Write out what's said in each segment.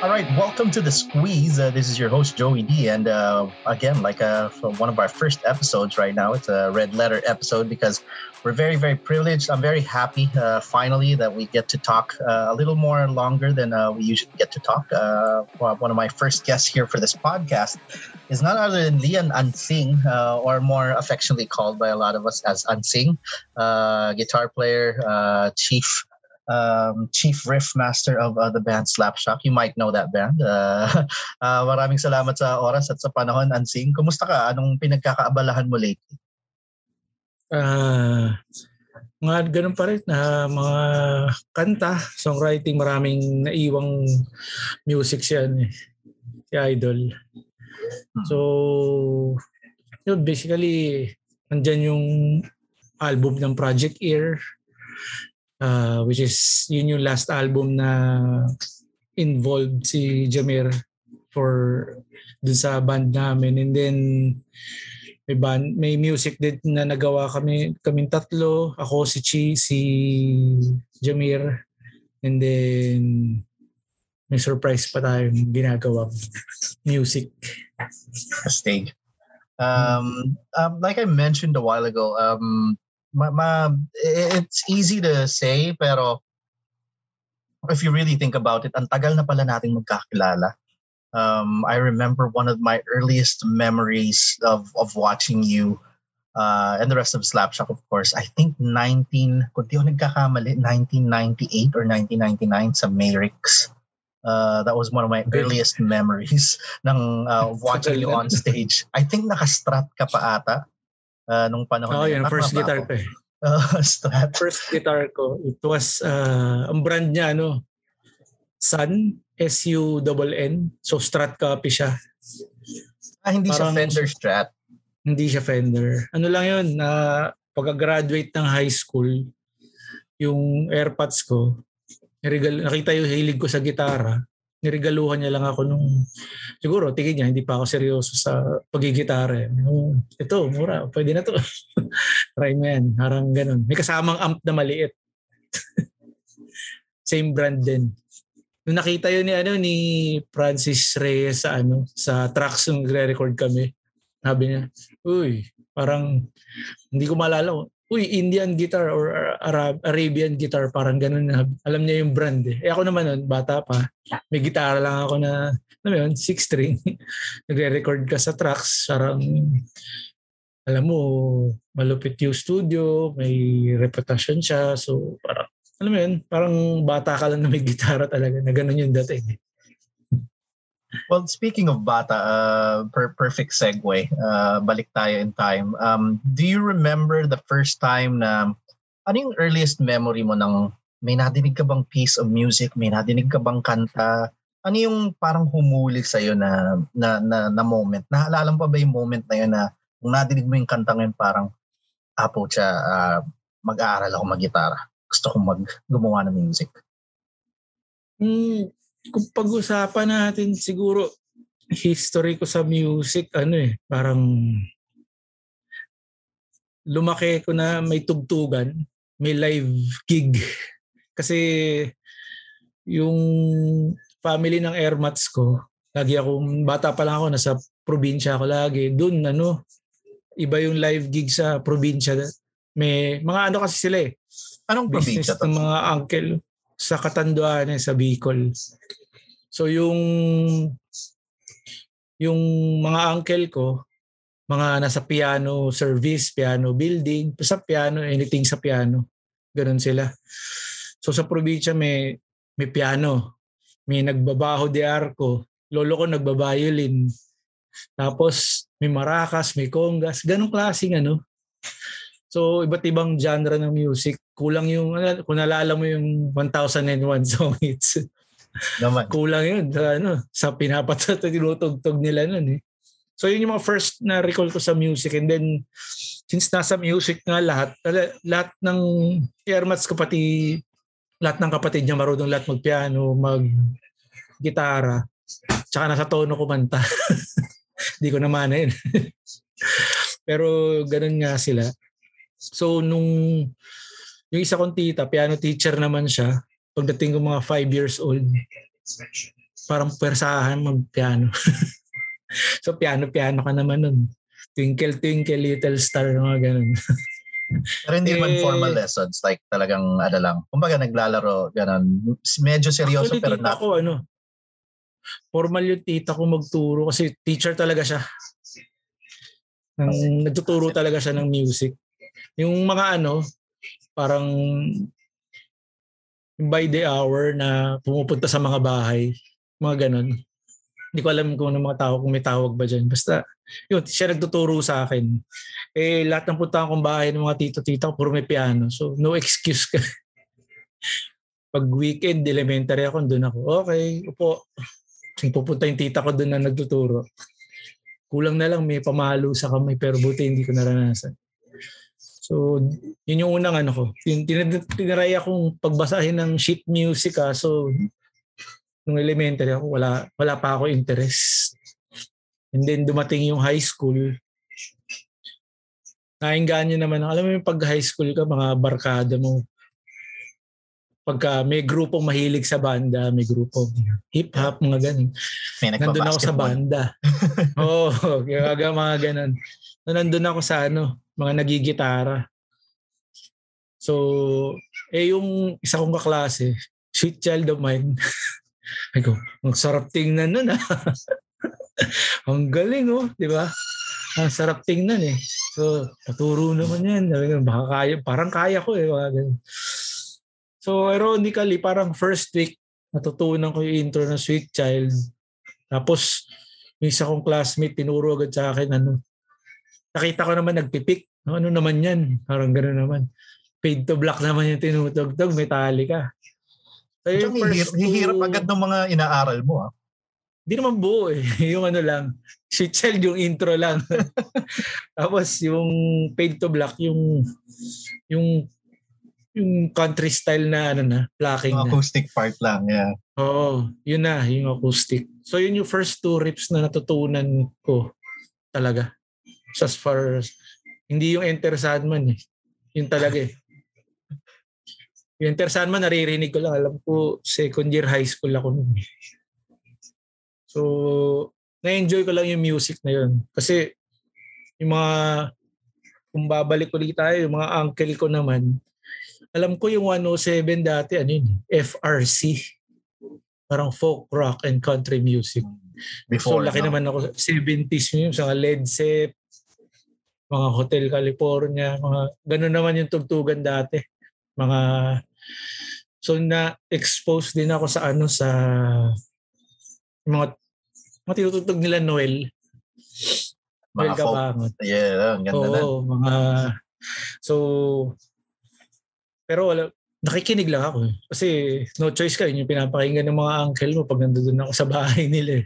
All right, welcome to the squeeze. Uh, this is your host Joey D, and uh, again, like uh, one of our first episodes right now, it's a red letter episode because we're very, very privileged. I'm very happy uh, finally that we get to talk uh, a little more longer than uh, we usually get to talk. Uh, one of my first guests here for this podcast is none other than Lian Ansing, uh, or more affectionately called by a lot of us as Ansing, uh, guitar player, chief um, chief riff master of uh, the band Slapshot. You might know that band. Uh, uh, maraming salamat sa oras at sa panahon, Ansing. Kumusta ka? Anong pinagkakaabalahan mo lately? Uh, mga ganun pa rin na uh, mga kanta, songwriting, maraming naiwang music siya eh, si Idol. So, yun, basically, nandyan yung album ng Project Ear, uh, which is yun yung last album na involved si Jamir for dun sa band namin. And then may band, may music din na nagawa kami kaming tatlo. Ako si Chi si Jamir and then may surprise pa tayong ginagawa music. Stage um, um like I mentioned a while ago um ma, ma, it's easy to say, pero if you really think about it, ang tagal na pala nating magkakilala. Um, I remember one of my earliest memories of, of watching you uh, and the rest of Slapshot, of course. I think 19, kung di ako nagkakamali, 1998 or 1999 sa Mayrix. Uh, that was one of my earliest memories ng uh, watching you on stage. I think naka-strat ka pa ata uh, nung panahon oh, yun. First guitar ko eh. Uh, Strat. First guitar ko, it was, uh, ang brand niya, ano, Sun, S-U-N-N. So Strat copy siya. Ah, hindi Parang, siya Fender Strat? Hindi siya Fender. Ano lang yun, na uh, pagka-graduate ng high school, yung AirPods ko, nakita yung hilig ko sa gitara, niregaluhan niya lang ako nung siguro tingin niya hindi pa ako seryoso sa pagigitara. Eh. ito, mura, pwede na to. Try mo yan. Harang ganun. May kasamang amp na maliit. Same brand din. Nung nakita yun ni ano ni Francis Reyes sa ano sa tracks nung nagre-record kami. Sabi niya, "Uy, parang hindi ko maalala uy, Indian guitar or Arab, Arabian guitar, parang ganun na. Alam niya yung brand eh. Eh ako naman nun, bata pa, may gitara lang ako na, ano yun, six string. Nagre-record ka sa tracks, parang, alam mo, malupit yung studio, may reputation siya, so parang, alam mo yun, parang bata ka lang na may gitara talaga, na ganun yung dating. Well, speaking of bata, uh, per- perfect segue. Uh, balik tayo in time. Um, do you remember the first time na, ano yung earliest memory mo ng may nadinig ka bang piece of music, may nadinig ka bang kanta, ano yung parang humuli sa'yo na, na, na, na moment? Naalala mo pa ba yung moment na yun na kung nadinig mo yung kanta ngayon parang, apo siya, uh, mag-aaral ako mag-gitara. Gusto kong mag gumawa ng music. Mm, kung pag-usapan natin siguro history ko sa music, ano eh, parang lumaki ko na may tugtugan, may live gig. Kasi yung family ng airmats ko, lagi ako, bata pa lang ako, nasa probinsya ako lagi. Doon, ano, iba yung live gig sa probinsya. May, mga ano kasi sila eh. Anong business probinsya? ng mga uncle sa Katanduan sa Bicol. So yung yung mga uncle ko, mga nasa piano service, piano building, sa piano, anything sa piano. Ganun sila. So sa probinsya may may piano, may nagbabaho de arco, lolo ko nagbabayolin. Tapos may maracas, may congas, ganung klaseng ano. So iba't ibang genre ng music. Kulang yung ano, kung nalala mo yung 1001 song hits. Naman. Kulang yun sa, ano, sa pinapat tinutugtog nila nun eh. So yun yung mga first na recall ko sa music and then since nasa music nga lahat, lahat ng airmats ko pati lahat ng kapatid niya marunong lahat magpiano, mag gitara, tsaka nasa tono kumanta. Hindi ko naman yun. Pero ganun nga sila. So nung yung isa kong tita, piano teacher naman siya, pagdating ko mga 5 years old, parang persahan mag-piano. so piano-piano ka naman nun. Twinkle, twinkle, little star, mga ganun. Pero hindi eh, naman formal lessons, like talagang ano lang. Kumbaga naglalaro, ganun. Medyo seryoso actually, pero tita ko, ano, formal yung tita ko magturo kasi teacher talaga siya. Nang, nagtuturo talaga siya ng music. Yung mga ano, parang by the hour na pumupunta sa mga bahay, mga ganun. Hindi ko alam kung ano mga tao, kung may tawag ba dyan. Basta, yun, siya nagtuturo sa akin. Eh, lahat ng punta kong bahay ng mga tito-tita ko, puro may piano. So, no excuse ka. Pag weekend, elementary ako, doon ako. Okay, upo. Pupunta yung tita ko doon na nagtuturo. Kulang na lang, may pamalo sa kamay, pero buti hindi ko naranasan. So, yun yung unang ano ko. Tin- tinaray akong pagbasahin ng sheet music. Ah. So, nung elementary ako, wala, wala pa ako interest. And then dumating yung high school. Nainggan nyo naman. Alam mo yung pag high school ka, mga barkada mo. Pagka may grupong mahilig sa banda, may grupong hip-hop, mga ganun. Nandun ako sa banda. Oo, oh, mga ganun. Nandun ako sa ano, mga nagigitara. So, eh yung isa kong kaklase, sweet child of mine. Ay ko, ang sarap tingnan nun ah. ang galing oh, di ba? Ang sarap tingnan eh. So, paturo naman yan. Baka kaya, parang kaya ko eh. So, ironically, parang first week, natutunan ko yung intro ng Sweet Child. Tapos, yung isa kong classmate, tinuro agad sa akin, ano, nakita ko naman nagpipik. Ano naman yan? Parang gano'n naman. Paid to black naman yung tinutugtog, Metallica. So, yung first hihirap, hihirap agad ng mga inaaral mo ah. Hindi naman buo eh. yung ano lang, shit child yung intro lang. Tapos yung paid to black, yung yung yung country style na ano na, blocking na. acoustic part lang, yeah. Oo, yun na, yung acoustic. So yun yung first two rips na natutunan ko talaga. So as far as hindi yung Enter Sandman eh. Yun talaga eh. Yung Enter Sandman, naririnig ko lang. Alam ko, second year high school ako nun. Eh. So, na-enjoy ko lang yung music na yun. Kasi, yung mga, kung babalik ulit tayo, yung mga uncle ko naman, alam ko yung 107 dati, ano yun, FRC. Parang folk, rock, and country music. Before, so, laki no? naman ako. 70s yun, sa Led Zepp, mga Hotel California, mga ganun naman yung tugtugan dati. Mga so na expose din ako sa ano sa mga mga tinutugtog nila Noel. Noel Kapangot. Yeah, ang ganda Oo, na. mga so pero wala nakikinig lang ako. Kasi no choice ka, yun yung pinapakinggan ng mga uncle mo pag nandoon ako sa bahay nila eh.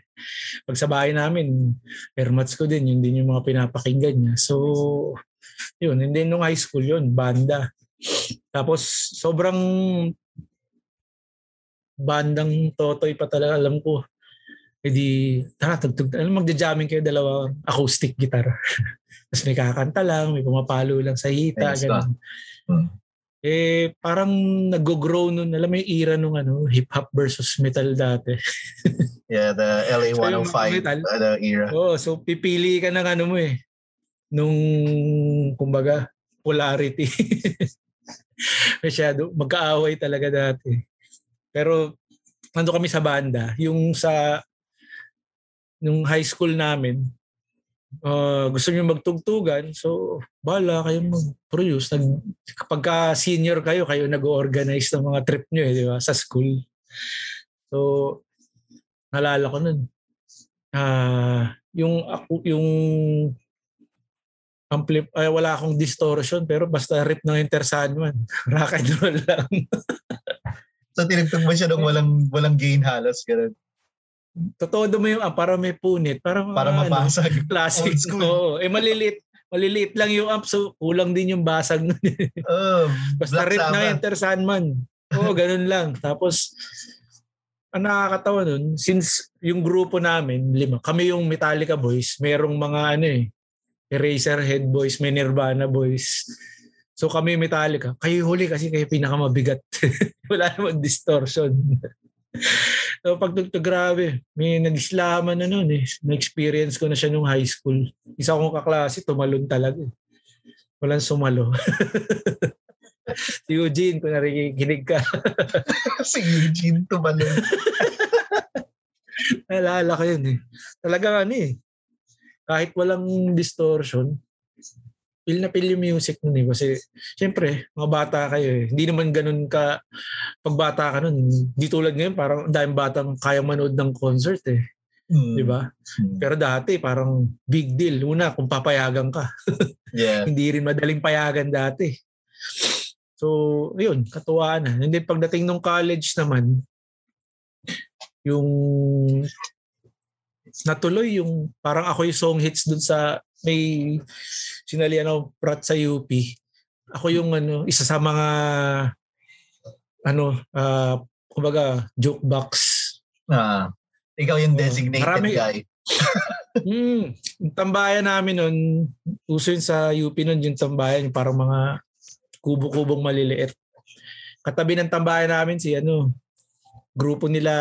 Pag sa bahay namin, airmats ko din, yun din yung mga pinapakinggan niya. So, yun. And then nung high school yun, banda. Tapos sobrang bandang totoy pa talaga alam ko. E di, tara, tugtog. Alam, magja-jamming kayo dalawa acoustic guitar. Tapos may kakanta lang, may pumapalo lang sa hita. Ganun. Hmm eh parang nag-grow nun, alam mo yung era nung ano, hip-hop versus metal dati. yeah, the LA 105 so, ano, era. Oh, so pipili ka ng ano mo eh, nung kumbaga polarity. Masyado, magkaaway talaga dati. Pero nando kami sa banda, yung sa nung high school namin, uh, gusto niyo magtugtugan, so bala kayong mag-produce. Nag, kapag ka senior kayo, kayo nag-organize ng mga trip niyo eh, di ba? Sa school. So, nalala ko nun. Uh, yung ako yung amplif ay wala akong distortion pero basta rip ng Enter Sandman. Rock and roll lang. so tinugtog mo siya nung walang walang gain halos ganun. Totoo mo yung ah, para may punit. Para, para ano, mabasag. Classic. Oo. Eh maliliit. Maliliit lang yung amp so kulang din yung basag nun. oh, Basta rip na Enter Sandman. Oo, ganun lang. Tapos, ang nakakatawa nun, since yung grupo namin, lima, kami yung Metallica boys, merong mga ano eh, Eraserhead boys, may Nirvana boys. So kami Metallica, kayo huli kasi kayo pinakamabigat. Wala namang distortion. so pagtugtog grabe, may nag-islaman na noon eh. Na-experience ko na siya nung high school. Isa kong kaklase, tumalon talaga. Eh. Walang sumalo. si Eugene, kung narikinig ka. si Eugene tumalon. Naalala ko yun eh. Talaga ano eh. Kahit walang distortion, feel na feel yung music nun eh. Kasi, syempre, mga bata kayo eh. Hindi naman ganun ka, pag bata ka nun, di tulad ngayon, parang dahil batang kayang manood ng concert eh. Mm. Di ba? Mm. Pero dati, parang big deal. Una, kung papayagan ka. yeah. Hindi rin madaling payagan dati. So, yun, katuwaan na. Hindi pagdating ng college naman, yung natuloy yung parang ako yung song hits dun sa may sinalian ako prat sa UP. Ako yung ano, isa sa mga ano, uh, kumbaga, jukebox. Ah, ikaw yung designated marami, guy. yung tambayan namin nun, uso yun sa UP nun yung tambayan, yung parang mga kubo-kubong maliliit. Katabi ng tambayan namin si ano, grupo nila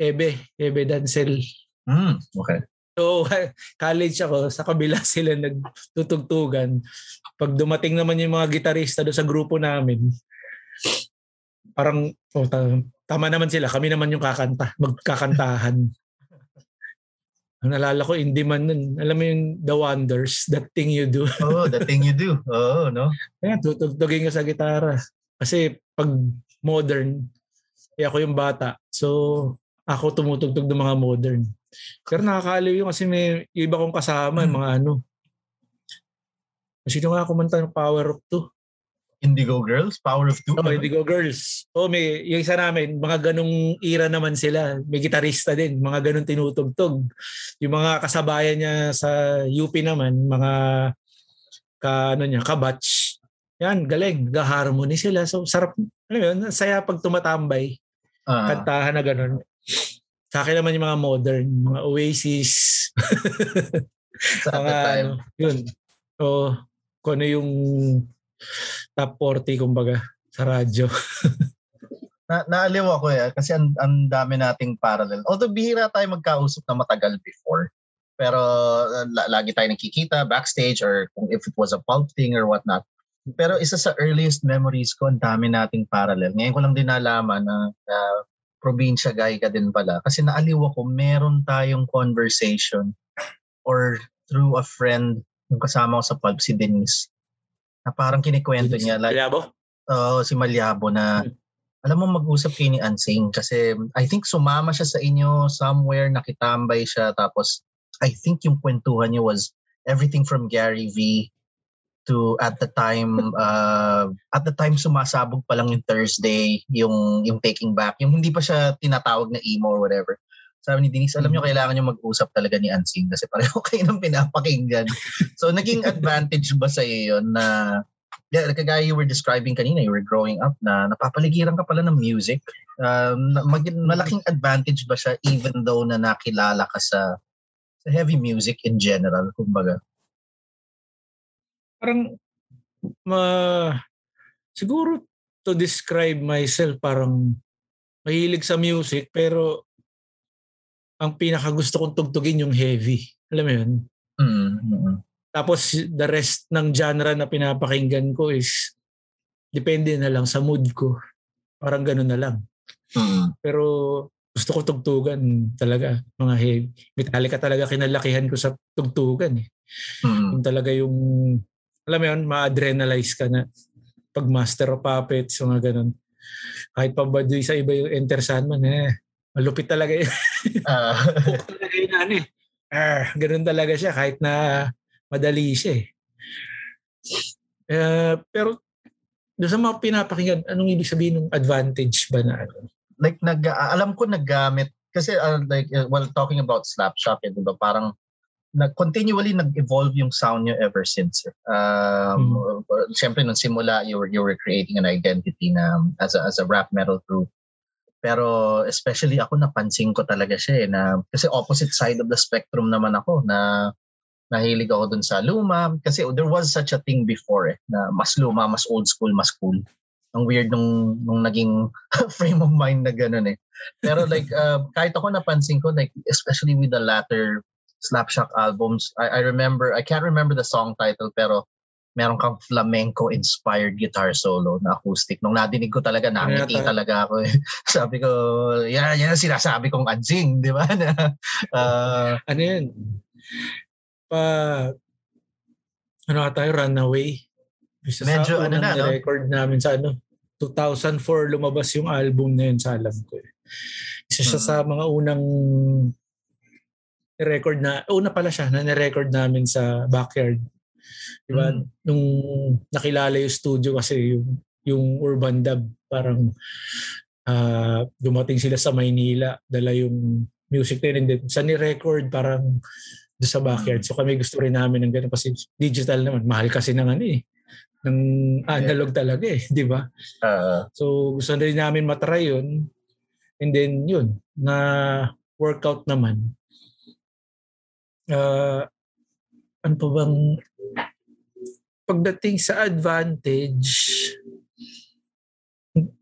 Ebe, Ebe Dancel. Mm, okay. So, college ako, sa kabila sila nagtutugtugan. Pag dumating naman yung mga gitarista do sa grupo namin, parang oh, tama naman sila, kami naman yung kakanta, magkakantahan. Ang nalala ko, hindi man nun. Alam mo yung The Wonders, That Thing You Do. oh, That Thing You Do. Oo, oh, no? Kaya tutugtugin ka sa gitara. Kasi pag modern, eh ako yung bata. So, ako tumutugtog ng mga modern. Pero nakakaaliw yung kasi may iba kong kasama, hmm. mga ano. Sino nga kumanta ng Power of Two? Indigo Girls? Power of Two? Oh, Indigo Girls. Oh, may, yung isa namin, mga ganong era naman sila. May gitarista din, mga ganong tinutugtog. Yung mga kasabayan niya sa UP naman, mga ka, ano niya, kabatch. Yan, galing. Ga-harmony sila. So, sarap. Ano yun? Saya pag tumatambay. Uh-huh. Kantahan na ganon. Sa akin naman yung mga modern, mga Oasis. Sa mga, time. Ano, yun. So, kung ano yung top 40 kumbaga sa radyo. na, naaliw ako eh kasi ang, ang dami nating parallel. Although bihira tayo magkausap na matagal before. Pero uh, lagi tayo nakikita backstage or kung if it was a pulp thing or whatnot. Pero isa sa earliest memories ko, ang dami nating parallel. Ngayon ko lang din nalaman na uh, probinsya guy ka din pala. Kasi naaliw ako, meron tayong conversation or through a friend, yung kasama ko sa pub, si Denise, na parang kinikwento Denise niya. Like, Malyabo? Oo, uh, si Malyabo na, hmm. alam mo mag-usap kayo ni Ansing kasi I think sumama siya sa inyo somewhere, nakitambay siya, tapos I think yung kwentuhan niya was everything from Gary V to at the time uh, at the time sumasabog pa lang yung Thursday yung yung taking back yung hindi pa siya tinatawag na emo or whatever sabi ni Denise alam niyo mm-hmm. kailangan niyo mag-usap talaga ni Ansing kasi pareho kayo nang pinapakinggan so naging advantage ba sa iyo yun na yeah, kagaya you were describing kanina, you were growing up na napapaligiran ka pala ng music. Um, mag, malaking advantage ba siya even though na nakilala ka sa, sa heavy music in general, kumbaga? Parang ma siguro to describe myself parang mahilig sa music pero ang pinaka gusto kong tugtugin yung heavy. Alam mo yun? Mm-hmm. Tapos the rest ng genre na pinapakinggan ko is depende na lang sa mood ko. Parang ganun na lang. Mm-hmm. Pero gusto ko tugtugan talaga. Mga heavy. Metallica talaga kinalakihan ko sa tugtugan. Eh. Mm-hmm. Yung talaga yung alam mo yun, ma-adrenalize ka na pag master of puppets, mga ganun. Kahit pa ba sa iba yung Enter Sandman, eh, malupit talaga yun. Uh, talaga yun, ano eh. Ah, ganun talaga siya kahit na madali siya eh. Uh, pero doon sa mga pinapakinggan, anong ibig sabihin ng advantage ba na ano? Like, nag, alam ko naggamit, kasi uh, like, uh, while talking about Slapshot, eh, diba, parang nag continually nag-evolve yung sound nyo ever since. Um, mm. Siyempre, nung simula, you were, you were creating an identity na as a, as a rap metal group. Pero especially ako napansin ko talaga siya eh, na kasi opposite side of the spectrum naman ako na nahilig ako dun sa luma kasi there was such a thing before eh na mas luma, mas old school, mas cool. ang weird nung, nung naging frame of mind na ganun eh. Pero like, uh, kahit ako napansin ko, like, especially with the latter Slapshock albums, I, I remember, I can't remember the song title, pero meron kang flamenco-inspired guitar solo na acoustic. Nung nadinig ko talaga, nangiti talaga ako. Eh. Sabi ko, yan, yan sinasabi kong anjing, di ba? uh, ano yun? Pa, ano ka tayo, Runaway? Isa Medyo sa ano na, no? record namin sa ano, 2004 lumabas yung album na yun sa alam ko. Eh. Isa siya hmm. sa mga unang record na, una pala siya na ni-record namin sa backyard. Diba? Mm. Nung nakilala yung studio kasi yung, yung Urban Dub, parang uh, dumating sila sa Maynila, dala yung music na yun. Sa ni-record, parang doon sa backyard. So kami gusto rin namin ng gano'n kasi digital naman. Mahal kasi ng ano eh. Ng analog talaga eh. Di ba? Uh, so gusto rin namin matry yun. And then yun, na workout naman. Uh, ano pa bang pagdating sa advantage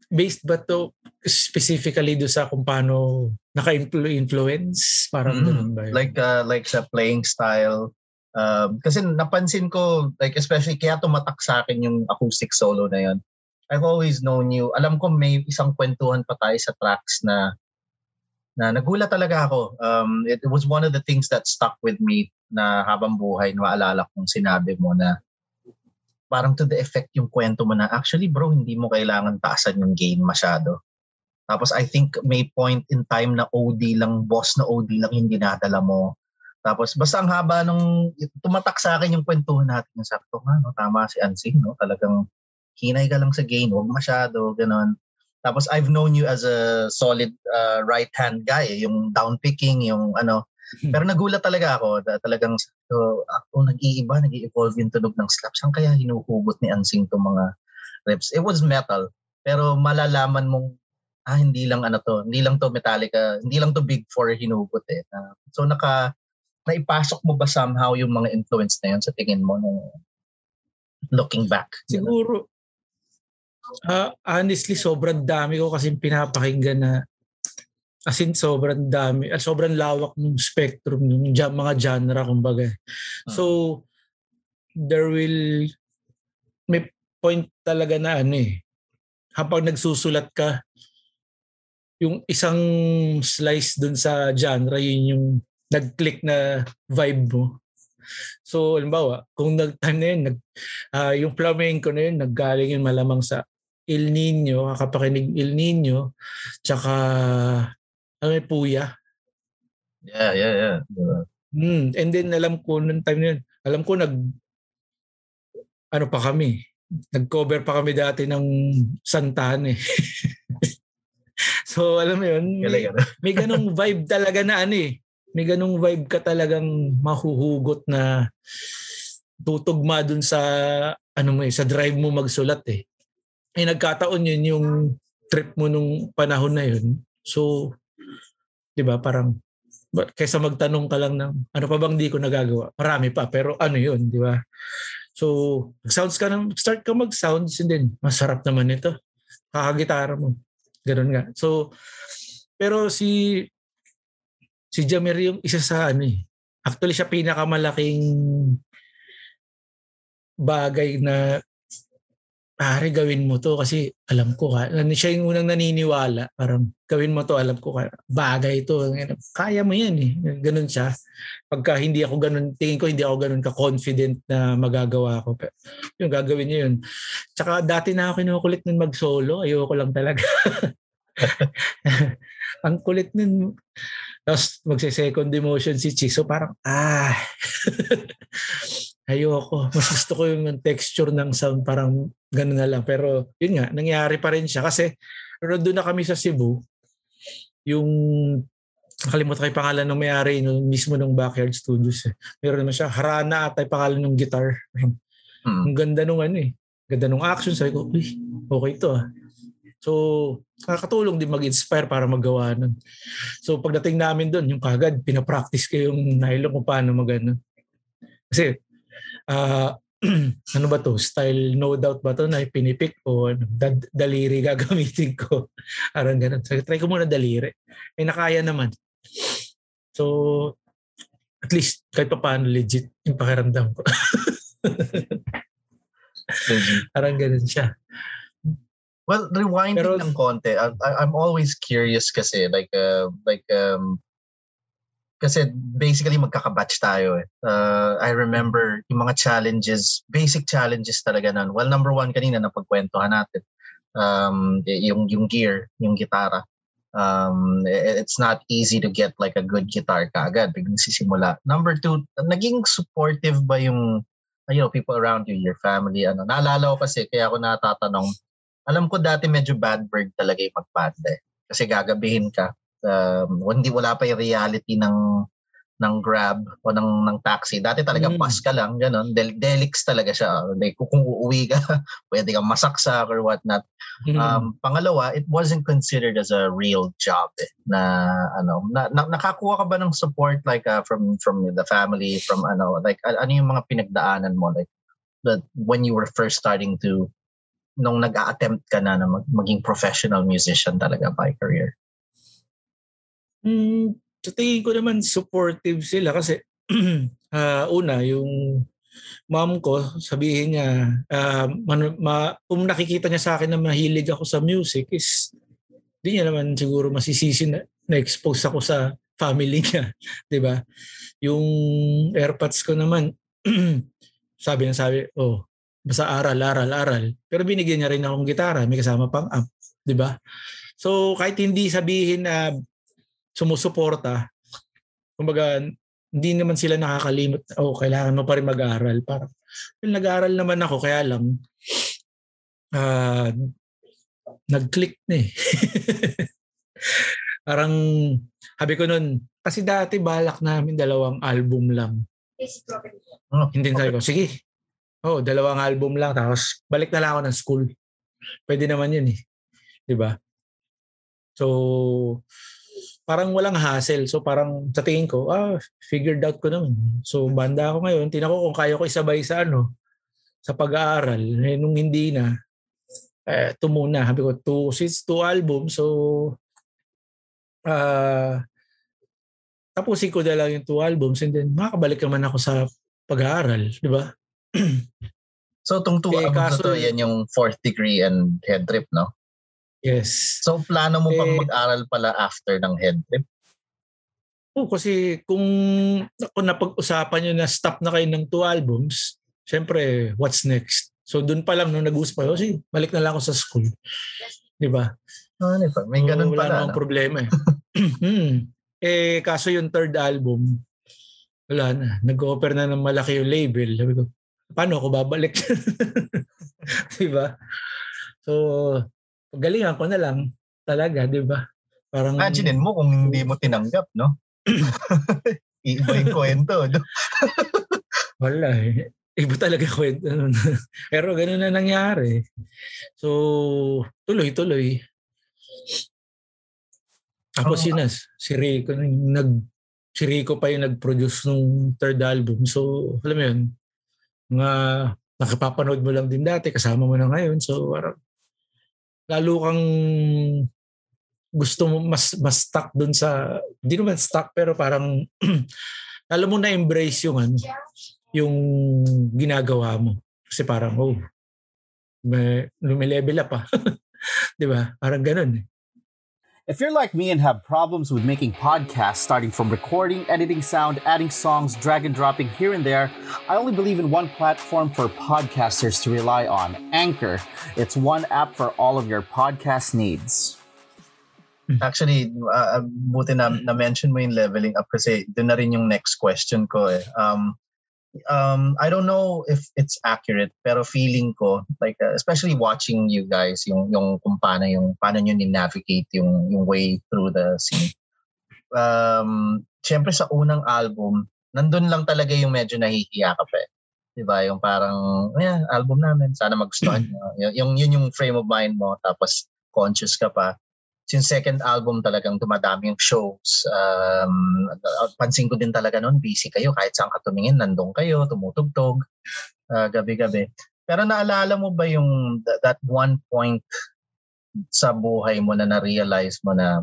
based ba to specifically do sa kung paano naka-influence? Parang mm, ganun ba yun? Like, uh, like sa playing style. Um, kasi napansin ko, like especially kaya tumatak sa akin yung acoustic solo na yun. I've always known you. Alam ko may isang kwentuhan pa tayo sa tracks na na nagulat talaga ako. Um, it, was one of the things that stuck with me na habang buhay, maalala kong sinabi mo na parang to the effect yung kwento mo na actually bro, hindi mo kailangan taasan yung gain masyado. Tapos I think may point in time na OD lang, boss na OD lang yung dinadala mo. Tapos basta ang haba nung tumatak sa akin yung kwentuhan natin. Sabi ko nga, no, tama si Ansing, no? talagang hinay ka lang sa game, huwag masyado, ganon. Tapos I've known you as a solid uh, right-hand guy, yung down picking, yung ano. Hmm. Pero nagulat talaga ako, talagang so, ako nag-iiba, nag-evolve yung tunog ng slap. Saan kaya hinuhugot ni Ansing itong mga reps? It was metal, pero malalaman mong ah, hindi lang ano to, hindi lang to Metallica, hindi lang to Big Four hinugot eh. Uh, so naka, naipasok mo ba somehow yung mga influence na yun sa tingin mo nung looking back? Siguro, uh, honestly, sobrang dami ko kasi pinapakinggan na as in sobrang dami, uh, sobrang lawak ng spectrum ng mga genre kumbaga. Uh-huh. So there will may point talaga na ano eh. Habang nagsusulat ka, yung isang slice dun sa genre, yun yung nag-click na vibe mo. So, halimbawa, kung nag-time na yun, nag, uh, yung flamenco na yun, naggaling yun malamang sa El Nino, kakapakinig El Nino, tsaka may puya. Yeah, yeah, yeah. yeah. Mm, and then alam ko nung time na yun, alam ko nag ano pa kami, nag-cover pa kami dati ng Santan eh. So alam mo yun, may, may ganong vibe talaga na ano eh. May ganong vibe ka talagang mahuhugot na tutugma dun sa ano mo eh, sa drive mo magsulat eh. Eh nagkataon yun yung trip mo nung panahon na yun. So, 'di ba, parang kaysa magtanong ka lang ng ano pa bang di ko nagagawa. Marami pa pero ano yun, 'di ba? So, sounds ka nang start ka mag-sounds and then masarap naman ito. Kakagitara mo. Ganun nga. So, pero si si Jamir yung isa sa ano eh. Actually siya pinakamalaking bagay na pare gawin mo to kasi alam ko ka, siya yung unang naniniwala, parang gawin mo to, alam ko ka, bagay to, kaya mo yan eh. Ganun siya. Pagka hindi ako ganun, tingin ko hindi ako ganun ka-confident na magagawa ko. Pero yung gagawin niya yun. Tsaka dati na ako kinukulit nun mag-solo, ayoko lang talaga. Ang kulit nun. Tapos magse-second emotion si Chick. So parang, ah, ayoko. Mas gusto ko yung texture ng sound parang gano'n na lang. Pero yun nga, nangyari pa rin siya. Kasi doon na kami sa Cebu, yung nakalimutan ko yung pangalan ng may-ari no, mismo ng Backyard Studios. Eh. Meron naman siya, Harana at ay pangalan ng guitar. Hmm. Ang ganda nung ano eh. Ganda nung action. Sabi ko, uy, okay to ah. So, nakakatulong din mag-inspire para magawa nun. So, pagdating namin doon, yung kagad, pinapractice ko yung nylon kung paano mag ano. Kasi, uh, ano ba to? Style no doubt ba to na pinipik ko? Ano, dad- daliri gagamitin ko. Parang ganun. So, try ko muna daliri. Eh, nakaya naman. So, at least kahit pa paano legit yung pakiramdam ko. Parang ganun siya. Well, rewinding Pero, ng konti, I, I'm always curious kasi like uh, like um kasi basically magkakabatch tayo eh. Uh, I remember yung mga challenges, basic challenges talaga nun. Well, number one kanina na pagkwentuhan natin. Um, yung yung gear, yung gitara. Um, it's not easy to get like a good guitar kaagad biglang sisimula. Number two, naging supportive ba yung you know, people around you, your family, ano. Naalala ko kasi, kaya ako natatanong, alam ko dati medyo bad bird talaga yung magbanda eh. Kasi gagabihin ka. Um, hindi wala pa yung reality ng ng Grab o ng ng taxi. Dati talaga mm. bus ka lang, ganun. Del- Delix talaga siya. Like, kung uuwi ka, pwede kang masaksak or whatnot. Mm. Um, pangalawa, it wasn't considered as a real job eh, na ano, na, na, nakakuha ka ba ng support like uh, from from the family, from ano, like ano yung mga pinagdaanan mo like that when you were first starting to nung nag-a-attempt ka na na mag- maging professional musician talaga by career? Mm, sa tingin ko naman supportive sila kasi uh, una yung mom ko sabihin niya uh, man, ma, kung nakikita niya sa akin na mahilig ako sa music is di niya naman siguro masisisi na na-expose ako sa family niya, 'di ba? Yung airpods ko naman sabi na sabi, oh, basta aral, aral, aral. Pero binigyan niya rin akong gitara, may kasama pang amp, 'di ba? So kahit hindi sabihin na sumusuporta, kumbaga hindi naman sila nakakalimot, oh, kailangan mo pa rin mag-aral. Parang, nag-aaral naman ako, kaya lang, uh, nag-click na eh. Parang, habi ko nun, kasi dati balak namin dalawang album lang. Oh, Hindi sabi ko, sige, Oh, dalawang album lang tapos balik na lang ako ng school. Pwede naman 'yun eh. 'Di ba? So parang walang hassle. So parang sa tingin ko, ah, figured out ko naman. So banda ako ngayon, tinan ko kung kaya ko isabay sa ano, sa pag-aaral. Eh, nung hindi na, eh, ito muna. Sabi ko, two, since two albums, so uh, tapusin ko na lang yung two albums and then makakabalik naman ako sa pag-aaral, di ba? so, itong two eh, albums kaso, to, yan yung fourth degree and head trip, no? Yes. So, plano mo eh, pang mag-aral pala after ng head trip? Oo, kasi kung, kung napag-usapan nyo na stop na kayo ng two albums, syempre, what's next? So, dun pa lang nung nag-usap kayo, sige, balik na lang ako sa school. Di ba? Ah, pa? May ganun so, pala. Wala no? problema eh. hmm. Eh, kaso yung third album, wala na. Nag-offer na ng malaki yung label. Sabi ko, paano ako babalik? di ba? So, galingan ko na lang talaga, di ba? Parang, Imagine mo kung hindi mo tinanggap, no? Iba yung kwento, no? wala eh. Iba talaga kwento. Pero ganun na nangyari. So, tuloy-tuloy. Tapos oh. yun na, si Rico nag si Rico pa yung nag-produce nung third album. So, alam mo yun, mga nakapapanood mo lang din dati, kasama mo na ngayon. So, parang, lalo kang gusto mo mas mas stuck doon sa hindi naman stuck pero parang lalo mo na embrace yung ano yung ginagawa mo. Kasi parang oh may lumilevel up pa 'di ba? Parang ganoon eh If you're like me and have problems with making podcasts, starting from recording, editing sound, adding songs, drag and dropping here and there, I only believe in one platform for podcasters to rely on Anchor. It's one app for all of your podcast needs. Actually, uh, buti na, na-mention mo yung leveling up kasi doon na rin yung next question ko eh. Um, um, I don't know if it's accurate, pero feeling ko, like, uh, especially watching you guys, yung, yung kung paano, yung, paano nyo ni-navigate yung, yung way through the scene. Um, Siyempre sa unang album, nandun lang talaga yung medyo nahihiya ka pa eh. Diba? Yung parang, yeah, album namin, sana magustuhan nyo. yung, yun yung frame of mind mo, tapos conscious ka pa yung second album talagang dumadami yung shows. Um, pansin ko din talaga noon, busy kayo. Kahit saan ka tumingin, nandun kayo, tumutugtog. uh, gabi-gabi. Pero naalala mo ba yung that, one point sa buhay mo na na-realize mo na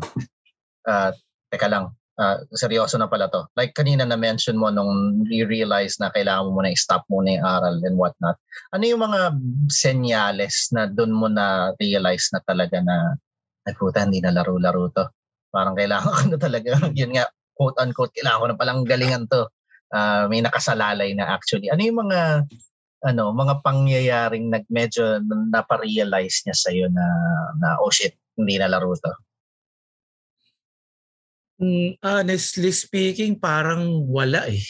uh, teka lang, uh, seryoso na pala to. Like kanina na-mention mo nung you-realize na kailangan mo na i-stop muna yung aral and whatnot. Ano yung mga senyales na doon mo na-realize na talaga na ay puta, hindi na laro-laro to. Parang kailangan ko na talaga, yun nga, quote-unquote, kailangan ko na palang galingan to. Uh, may nakasalalay na actually. Ano yung mga ano, mga pangyayaring nag medyo naparealize niya sa iyo na na oh shit, hindi na laro to? Mm, honestly speaking, parang wala eh.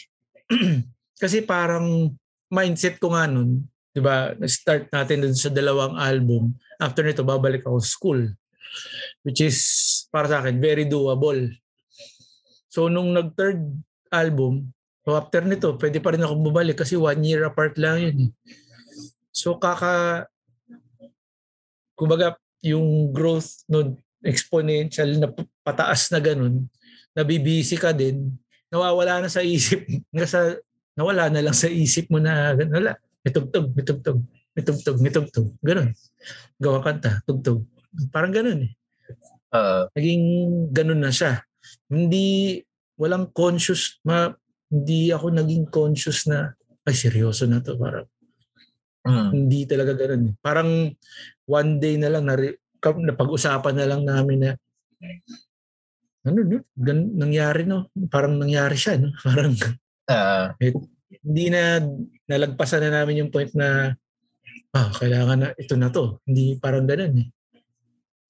Kasi parang mindset ko nga nun, 'di ba? Start natin dun sa dalawang album. After nito babalik ako school. Which is para sa akin very doable. So nung nag-third album, So after nito, pwede pa rin ako bumalik kasi one year apart lang yun. So kaka, kumbaga yung growth no exponential na pataas na ganun, nabibisi ka din, nawawala na sa isip, sa, nawala na lang sa isip mo na, wala, may tugtog, may tugtog, may tugtog, may tugtog, ganun. Gawa kanta, tugtog. Parang ganun eh. Uh, Naging ganun na siya. Hindi, walang conscious, ma, hindi ako naging conscious na, ay seryoso na to. Parang, mm. hindi talaga ganun. Parang one day na lang, na, napag-usapan na lang namin na, ano, no? Gan, nangyari, no? Parang nangyari siya, no? Parang, uh, eh, hindi na, nalagpasan na namin yung point na, ah, kailangan na, ito na to. Hindi parang ganun, eh.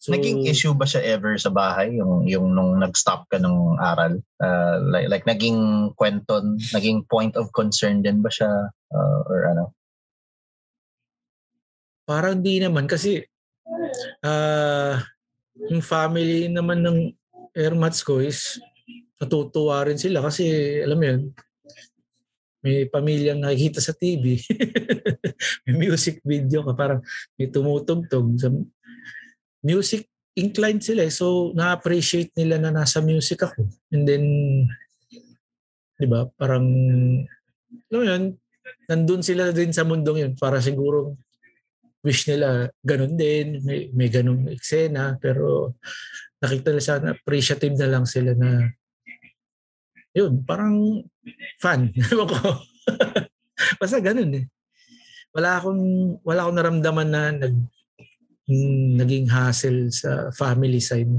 So, naging issue ba siya ever sa bahay yung yung nung nag-stop ka ng aral? Uh, like like naging kwento, naging point of concern din ba siya uh, or ano? Parang di naman kasi uh, yung family naman ng airmats ko is natutuwa rin sila kasi alam mo yun, may pamilyang nakikita sa TV. may music video ka, parang may tumutugtog. Music inclined sila eh. So, na-appreciate nila na nasa music ako. And then, di ba, parang, alam yun, nandun sila din sa mundong yun para siguro wish nila ganun din, may, may ganung eksena, pero nakita nila sana appreciative na lang sila na yun, parang fun. Ewan ko. Basta ganun eh. Wala akong, wala akong naramdaman na nag, naging hassle sa family side?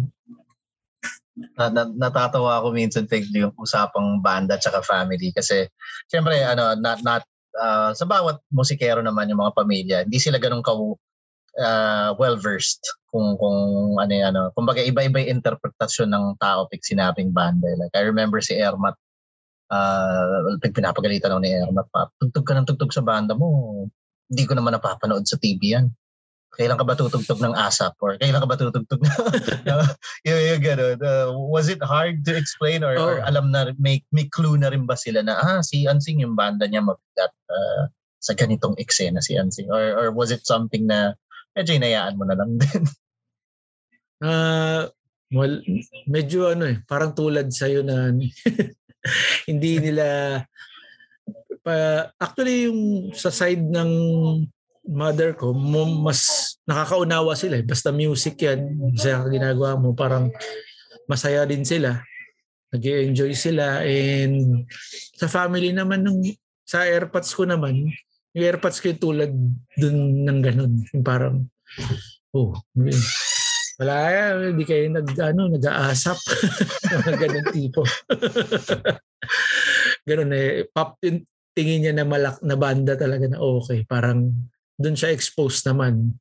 Na, na, natatawa ako minsan tig yung usapang banda at family. Kasi syempre ano not not uh, sa bawat musikero naman yung mga pamilya hindi sila ganun ka uh, well versed kung kung ano ano. Kumbaga iba-iba yung interpretasyon ng tao pag sinabing banda. Like I remember si Ermat uh, pag pinapagalitan ako ni Ermat pa tugtog ka ng tugtog sa banda mo. Hindi ko naman napapanood sa TV yan kailan ka ba tutugtog ng ASAP or kailan ka ba tutugtog uh, yung, yung ganun. Uh, was it hard to explain or, oh. or alam na may, may clue na rin ba sila na ah si Ansing yung banda niya mabigat uh, sa ganitong eksena si Ansing or or was it something na medyo inayaan mo na lang din? uh, well, medyo ano eh, parang tulad sa'yo na hindi nila pa, actually yung sa side ng mother ko, mas nakakaunawa sila eh. Basta music yan, masaya ka ginagawa mo, parang masaya din sila. nag enjoy sila. And sa family naman, ng, sa airpods ko naman, yung airpods ko yung tulad dun ng ganun. Yung parang, oh, wala yan, hindi kayo nag, ano, nag-aasap. ganun tipo. ganun eh. Pop, tingin niya na malak na banda talaga na okay. Parang doon siya exposed naman.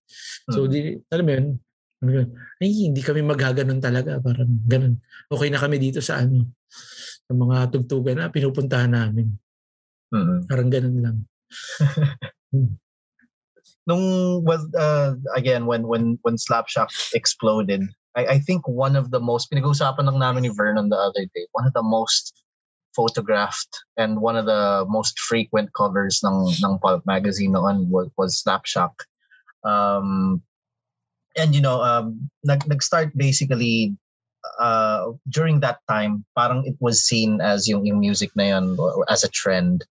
So, hmm. di, alam mo yun, ay, hindi kami magaganon talaga. Parang ganun. Okay na kami dito sa ano, sa mga tugtugan na pinupuntahan namin. Mm-hmm. Parang ganun lang. Hmm. Nung was uh, again when when when Slapshot exploded, I I think one of the most pinag-uusapan lang namin ni Vernon the other day. One of the most photographed and one of the most frequent covers ng ng pulp magazine noon was, was Snapshock. Um, and you know, um, nag nag-start basically uh, during that time, parang it was seen as yung, yung music na yun as a trend.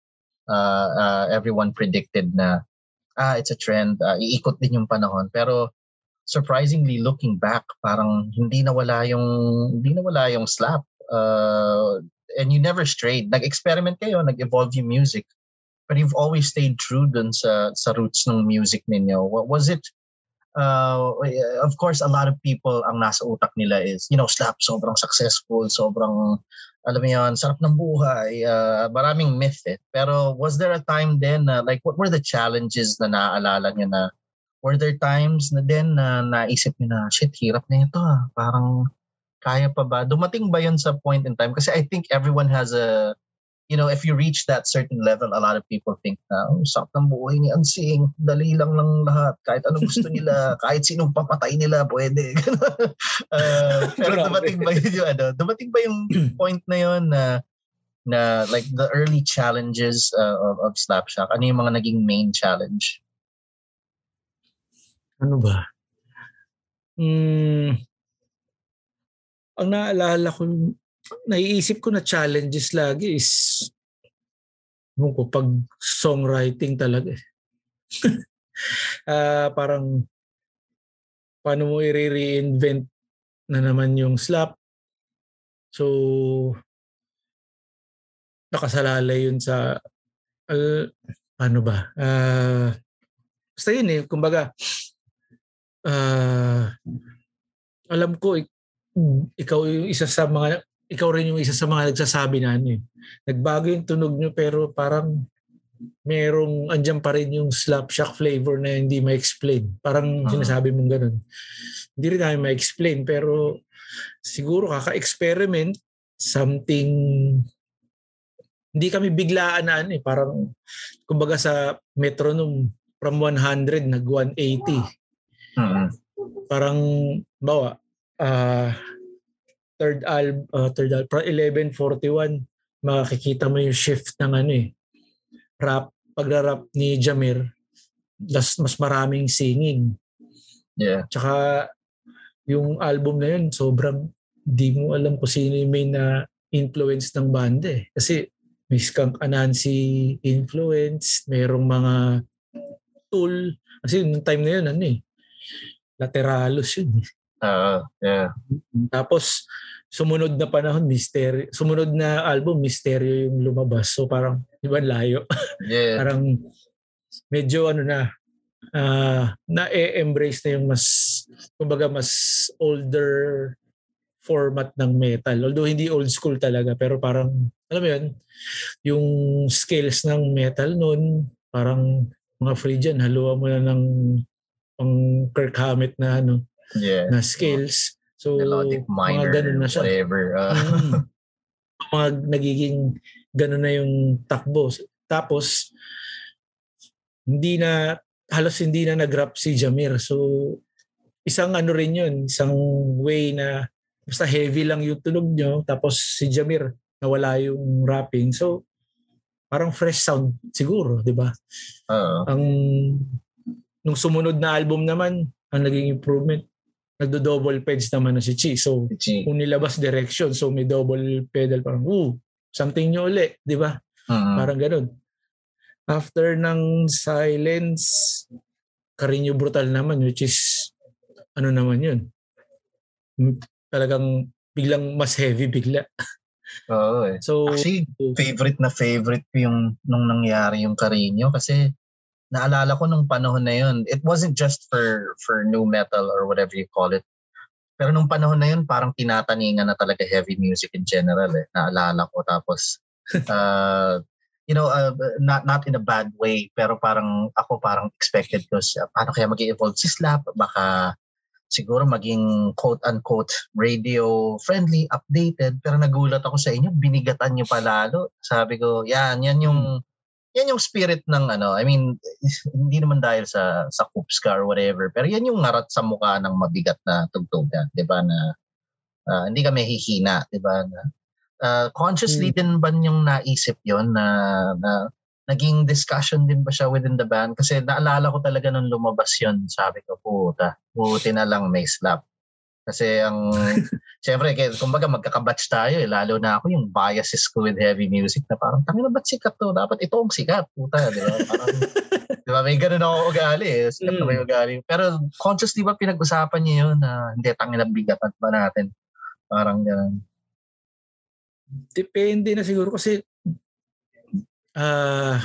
uh, uh, everyone predicted na ah it's a trend uh, iikot din yung panahon pero surprisingly looking back parang hindi nawala yung hindi nawala yung slap uh, and you never strayed. Nag-experiment kayo nag-evolve yung music but you've always stayed true dun sa sa roots ng music ninyo. What was it uh, of course, a lot of people ang nasa utak nila is, you know, slap, sobrang successful, sobrang, alam mo yun, sarap ng buhay, uh, maraming myth eh. Pero was there a time then, uh, like, what were the challenges na naaalala nyo na, were there times na din na naisip nyo na, shit, hirap na ito ah, parang, kaya pa ba? Dumating ba yun sa point in time? Kasi I think everyone has a, you know, if you reach that certain level, a lot of people think na, oh, sakit ng buhay ni Ansing, dali lang lang lahat, kahit ano gusto nila, kahit sinong papatay nila, pwede. uh, pero dumating ba yun yung, ano, dumating ba yung point na yun na, na like the early challenges uh, of, of Slapshack? Ano yung mga naging main challenge? Ano ba? Hmm, ang naalala ko naiisip ko na challenges lagi is mo ko pag songwriting talaga. uh, parang paano mo i-reinvent na naman yung slap. So nakasalalay yun sa uh, ano ba? Uh, basta yun eh. Kumbaga, uh, alam ko, ikaw yung isa sa mga ikaw rin yung isa sa mga nagsasabi na ano eh. Nagbago yung tunog nyo pero parang merong andyan pa rin yung slap shock flavor na hindi ma-explain. Parang uh-huh. sinasabi mong ganun. Hindi rin namin ma-explain pero siguro kaka-experiment something hindi kami biglaan na ano eh. Parang kumbaga sa metronome from 100 nag 180. Uh-huh. Parang bawa uh, third album, uh, third album, 1141, makikita mo yung shift ng ano eh, rap, pagra-rap ni Jamir, mas, mas maraming singing. Yeah. Tsaka yung album na yun, sobrang di mo alam kung sino yung main na influence ng banda eh. Kasi may Skunk Anansi influence, mayroong mga tool. Kasi nung time na yun, ano eh, lateralos yun eh. Uh, yeah. Tapos, sumunod na panahon, mystery, sumunod na album, misteryo yung lumabas. So parang, di ba, layo. Yeah. parang, medyo ano na, uh, na-embrace na yung mas, kumbaga, mas older format ng metal. Although hindi old school talaga, pero parang, alam mo yun, yung scales ng metal noon, parang mga free dyan, haluan mo na ng pang Kirk Hammett na ano, yeah. na scales. So, Melodic minor, mga ganun na siya. whatever. Uh. Mm. mga nagiging ganun na yung takbo. Tapos, hindi na, halos hindi na nag-rap si Jamir. So, isang ano rin yun, isang way na basta heavy lang yung tunog nyo, tapos si Jamir, nawala yung rapping. So, parang fresh sound siguro, di ba? Uh-huh. Ang, nung sumunod na album naman, ang naging improvement, nagdo-double pedals naman na si Chi. So, Chi. kung nilabas direction, so may double pedal, parang, ooh, something nyo uli, di ba? Uh-huh. Parang ganun. After ng silence, Carino Brutal naman, which is, ano naman yun? Talagang biglang mas heavy bigla. Oo eh. So, Actually, favorite na favorite ko yung nung nangyari yung Carino kasi naalala ko nung panahon na yun, it wasn't just for for new metal or whatever you call it. Pero nung panahon na yun, parang tinataningan na talaga heavy music in general eh. Naalala ko. Tapos, uh, you know, uh, not not in a bad way, pero parang ako parang expected ko siya. Paano kaya mag evolve si Slap? Baka siguro maging quote-unquote radio friendly, updated. Pero nagulat ako sa inyo, binigatan nyo pa lalo. Sabi ko, yan, yan yung yan yung spirit ng ano, I mean, hindi naman dahil sa sa Kupska or whatever, pero yan yung ngarat sa mukha ng mabigat na tugtugan, 'di ba na uh, hindi kami hihina, 'di ba na uh, consciously hmm. din ba yung naisip yon na, na naging discussion din ba siya within the band? Kasi naalala ko talaga nung lumabas yon sabi ko, puta, buti na lang may slap. Kasi ang, syempre, kaya, kumbaga magkakabatch tayo eh. Lalo na ako yung biases ko with heavy music na parang, tangin na ba't sikat to? Dapat ito ang sikat. Puta, di ba? Parang, di ba? May ganun ako ugali eh. Sikat na may Mm. ugali. Pero conscious, di ba, pinag-usapan niyo yun na hindi, tangin na bigatan ba natin? Parang ganun. Depende na siguro kasi ah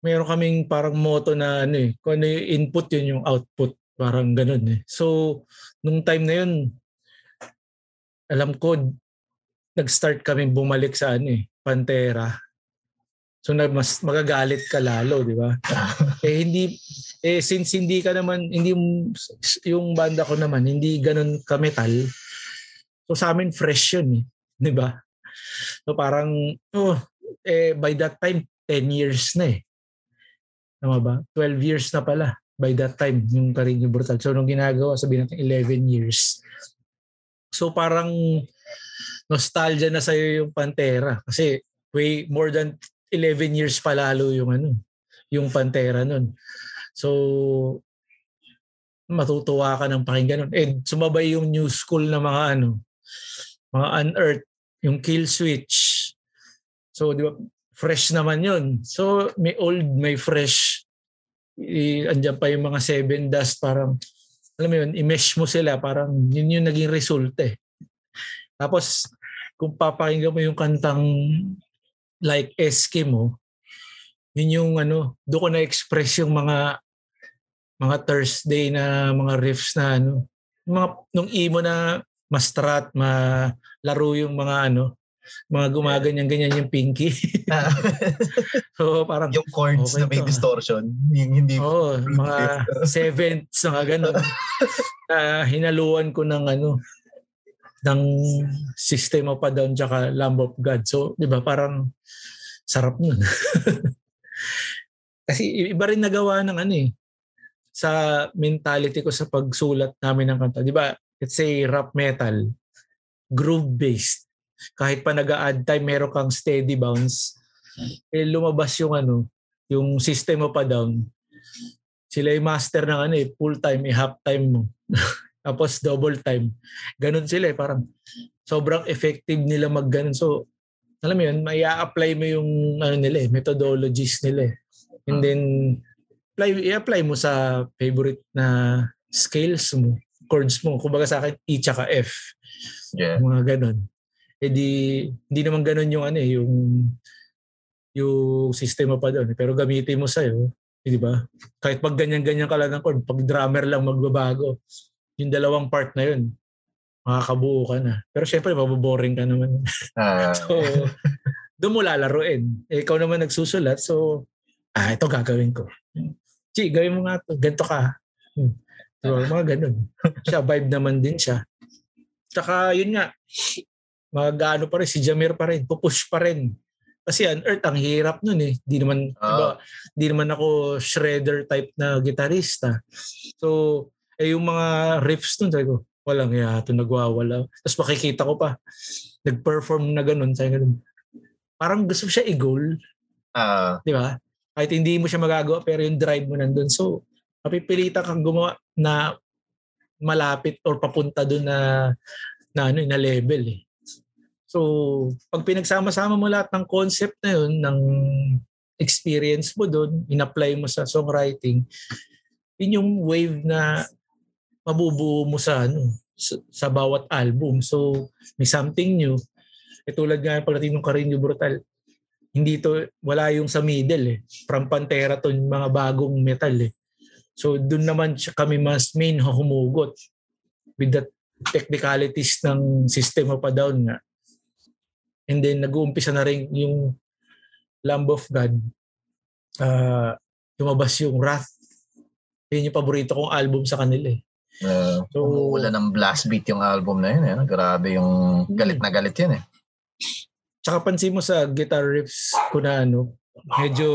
meron kaming parang motto na ano eh, kung ano yung input yun yung output. Parang ganun eh. So, nung time na yun, alam ko, nag-start kami bumalik sa ano eh, Pantera. So, na, mas magagalit ka lalo, di ba? eh hindi, eh since hindi ka naman, hindi yung, yung banda ko naman, hindi ganun ka-metal. So, sa amin, fresh yun eh. Di ba? So parang, oh, eh, by that time, 10 years na eh. Tama ba? 12 years na pala by that time yung Carino Brutal. So nung ginagawa, sabihin natin 11 years. So parang nostalgia na sa'yo yung Pantera. Kasi way more than 11 years pa lalo yung ano, yung Pantera nun. So matutuwa ka ng pakinggan nun. And sumabay yung new school na mga ano, mga unearthed yung kill switch. So, di ba, fresh naman yun. So, may old, may fresh. I, andyan pa yung mga seven dust, parang, alam mo yun, i-mesh mo sila, parang yun yung naging result eh. Tapos, kung papakinggan mo yung kantang like Eskimo, yun yung ano, doon ko na-express yung mga mga Thursday na mga riffs na ano, mga nung emo na mastrat, malaro yung mga ano, mga gumaganyan-ganyan yung pinky. so parang, yung chords Okay na may to, distortion. Yung hindi oh, mga sevenths, mga ganun. na hinaluan ko ng ano, ng System of a Down tsaka Lamb of God. So, di ba, parang sarap nun. Kasi iba rin nagawa ng ano eh, sa mentality ko sa pagsulat namin ng kanta. Di ba, let's say rap metal, groove-based. Kahit pa nag add time, meron kang steady bounce. Eh, lumabas yung ano, yung system of a down. Sila yung master ng ano eh, full time, eh, half time mo. Tapos double time. Ganon sila eh, parang sobrang effective nila mag ganun. So, alam mo yun, may apply mo yung ano nila eh, methodologies nila eh. And then, apply, i-apply mo sa favorite na scales mo, chords mo. Kumbaga sa akin, E tsaka F. Yeah. Mga ganon. Eh di, hindi naman ganon yung ano eh, yung yung sistema pa doon. Pero gamitin mo sa'yo, eh, di ba? Kahit pag ganyan-ganyan ka lang ng chord, pag drummer lang magbabago, yung dalawang part na yun, makakabuo ka na. Pero syempre, maboboring ka naman. Ah, so, doon mo lalaruin. Eh, ikaw naman nagsusulat, so, ah, ito gagawin ko. Chi, gawin mo nga to. Ganto ka. Hmm. So, mga ganun. Siya, vibe naman din siya. Tsaka, yun nga, mag-ano pa rin, si Jamir pa rin, pupush pa rin. Kasi unearth, ang hirap nun eh. Di naman, Ah. diba, di naman ako shredder type na gitarista. So, eh yung mga riffs nun, sabi ko, walang ya, ito nagwawala. Tapos makikita ko pa, nag-perform na ganun, sabi ko, parang gusto siya i-goal, ah, di ba? Kahit hindi mo siya magagawa, pero yung drive mo nandun. So, mapipilitan kang gumawa na malapit or papunta doon na na ano na level eh. So, pag pinagsama-sama mo lahat ng concept na yun, ng experience mo doon, in-apply mo sa songwriting, yun yung wave na mabubuo mo sa ano sa, sa bawat album. So, may something new. E tulad nga pagdating ng Carino Brutal, hindi to, wala yung sa middle eh. From Pantera to yung mga bagong metal eh. So, dun naman kami mas main humugot with the technicalities ng system of a down nga. And then, nag-uumpisa na rin yung Lamb of God. Ah, lumabas yung Wrath. Yun yung paborito kong album sa kanila eh. uh, So, umuulan ng blast beat yung album na yun. Eh. Grabe yung galit na galit yun eh. Tsaka pansin mo sa guitar riffs ko na ano, medyo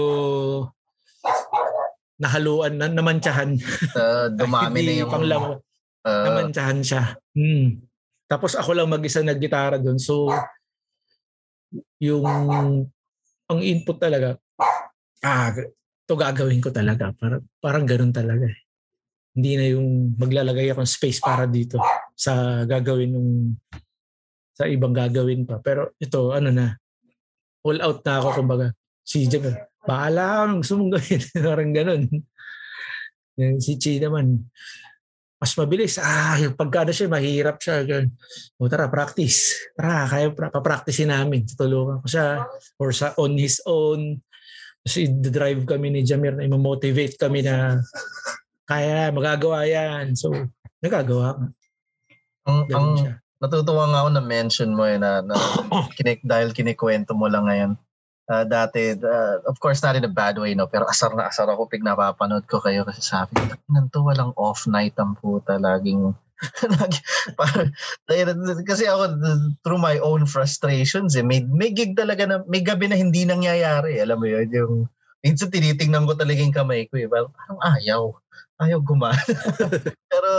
nahaluan, na, namantsahan. Uh, dumami na yung... pang lang, uh, namantsahan siya. Hmm. Tapos ako lang mag-isa naggitara doon. So, yung ang input talaga, ah, ito gagawin ko talaga. Parang, parang ganun talaga. eh. Hindi na yung maglalagay akong space para dito. sa gagawin nung sa ibang gagawin pa. Pero ito, ano na, all out na ako, kumbaga. Si Jim, bahala ka, gusto mong. Parang ganun. Si Chi naman, mas mabilis. Ah, yung pagkada siya, mahirap siya. O tara, practice. Tara, kaya pa-practicein namin. Tutulungan ko siya. Or sa on his own. Kasi drive kami ni Jamir na i-motivate kami na kaya, magagawa yan. So, nagagawa ka. Ang, ang natutuwa nga ako na mention mo eh na, na kinik, dahil kinikwento mo lang ngayon. Uh, dati, uh, of course, not in a bad way, no? Pero asar na asar ako pag napapanood ko kayo kasi sabi ko, nanto walang off night ang puta. Laging, kasi ako, through my own frustrations, eh, may, may gig talaga na, may gabi na hindi nangyayari. Alam mo yun, yung, minsan tinitingnan ko talaga yung kamay ko eh. Well, parang ayaw ayaw gumana. Pero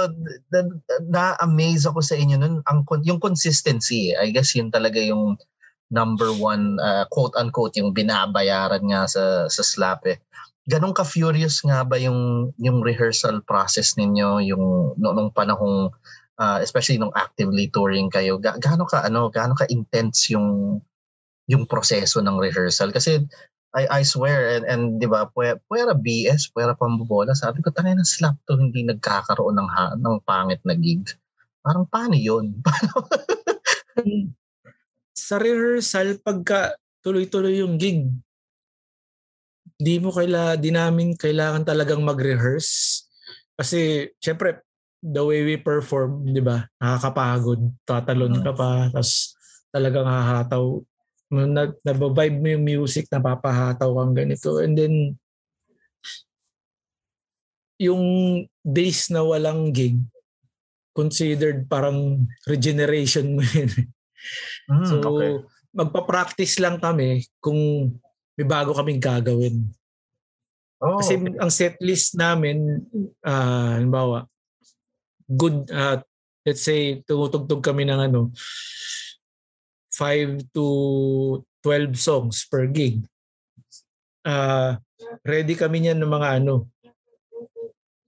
na-amaze ako sa inyo nun. Ang, yung consistency, I guess yun talaga yung number one, uh, quote-unquote, yung binabayaran nga sa, sa slap eh. Ganong ka-furious nga ba yung, yung rehearsal process ninyo, yung no, nung panahong, uh, especially nung actively touring kayo, ga, gaano ka, ano, gaano ka intense yung yung proseso ng rehearsal kasi I, I swear, and, and di ba, puwera, puwera BS, puwera pambobola. Sabi ko, tangay na slap to, hindi nagkakaroon ng, ha, ng pangit na gig. Parang paano yun? Sa rehearsal, pagka tuloy-tuloy yung gig, di mo kaila, di namin kailangan talagang mag-rehearse. Kasi, syempre, the way we perform, di ba, nakakapagod, tatalon ka pa, tapos talagang hahataw na, nababibe mo yung music, napapahataw kang ganito. And then, yung days na walang gig, considered parang regeneration mo yun. Mm, so, okay. magpa-practice lang kami kung may bago kaming gagawin. Oh, Kasi okay. ang set list namin, uh, halimbawa, good, uh, let's say, tumutugtog kami ng ano, 5 to 12 songs per gig. Uh, ready kami niyan ng mga ano,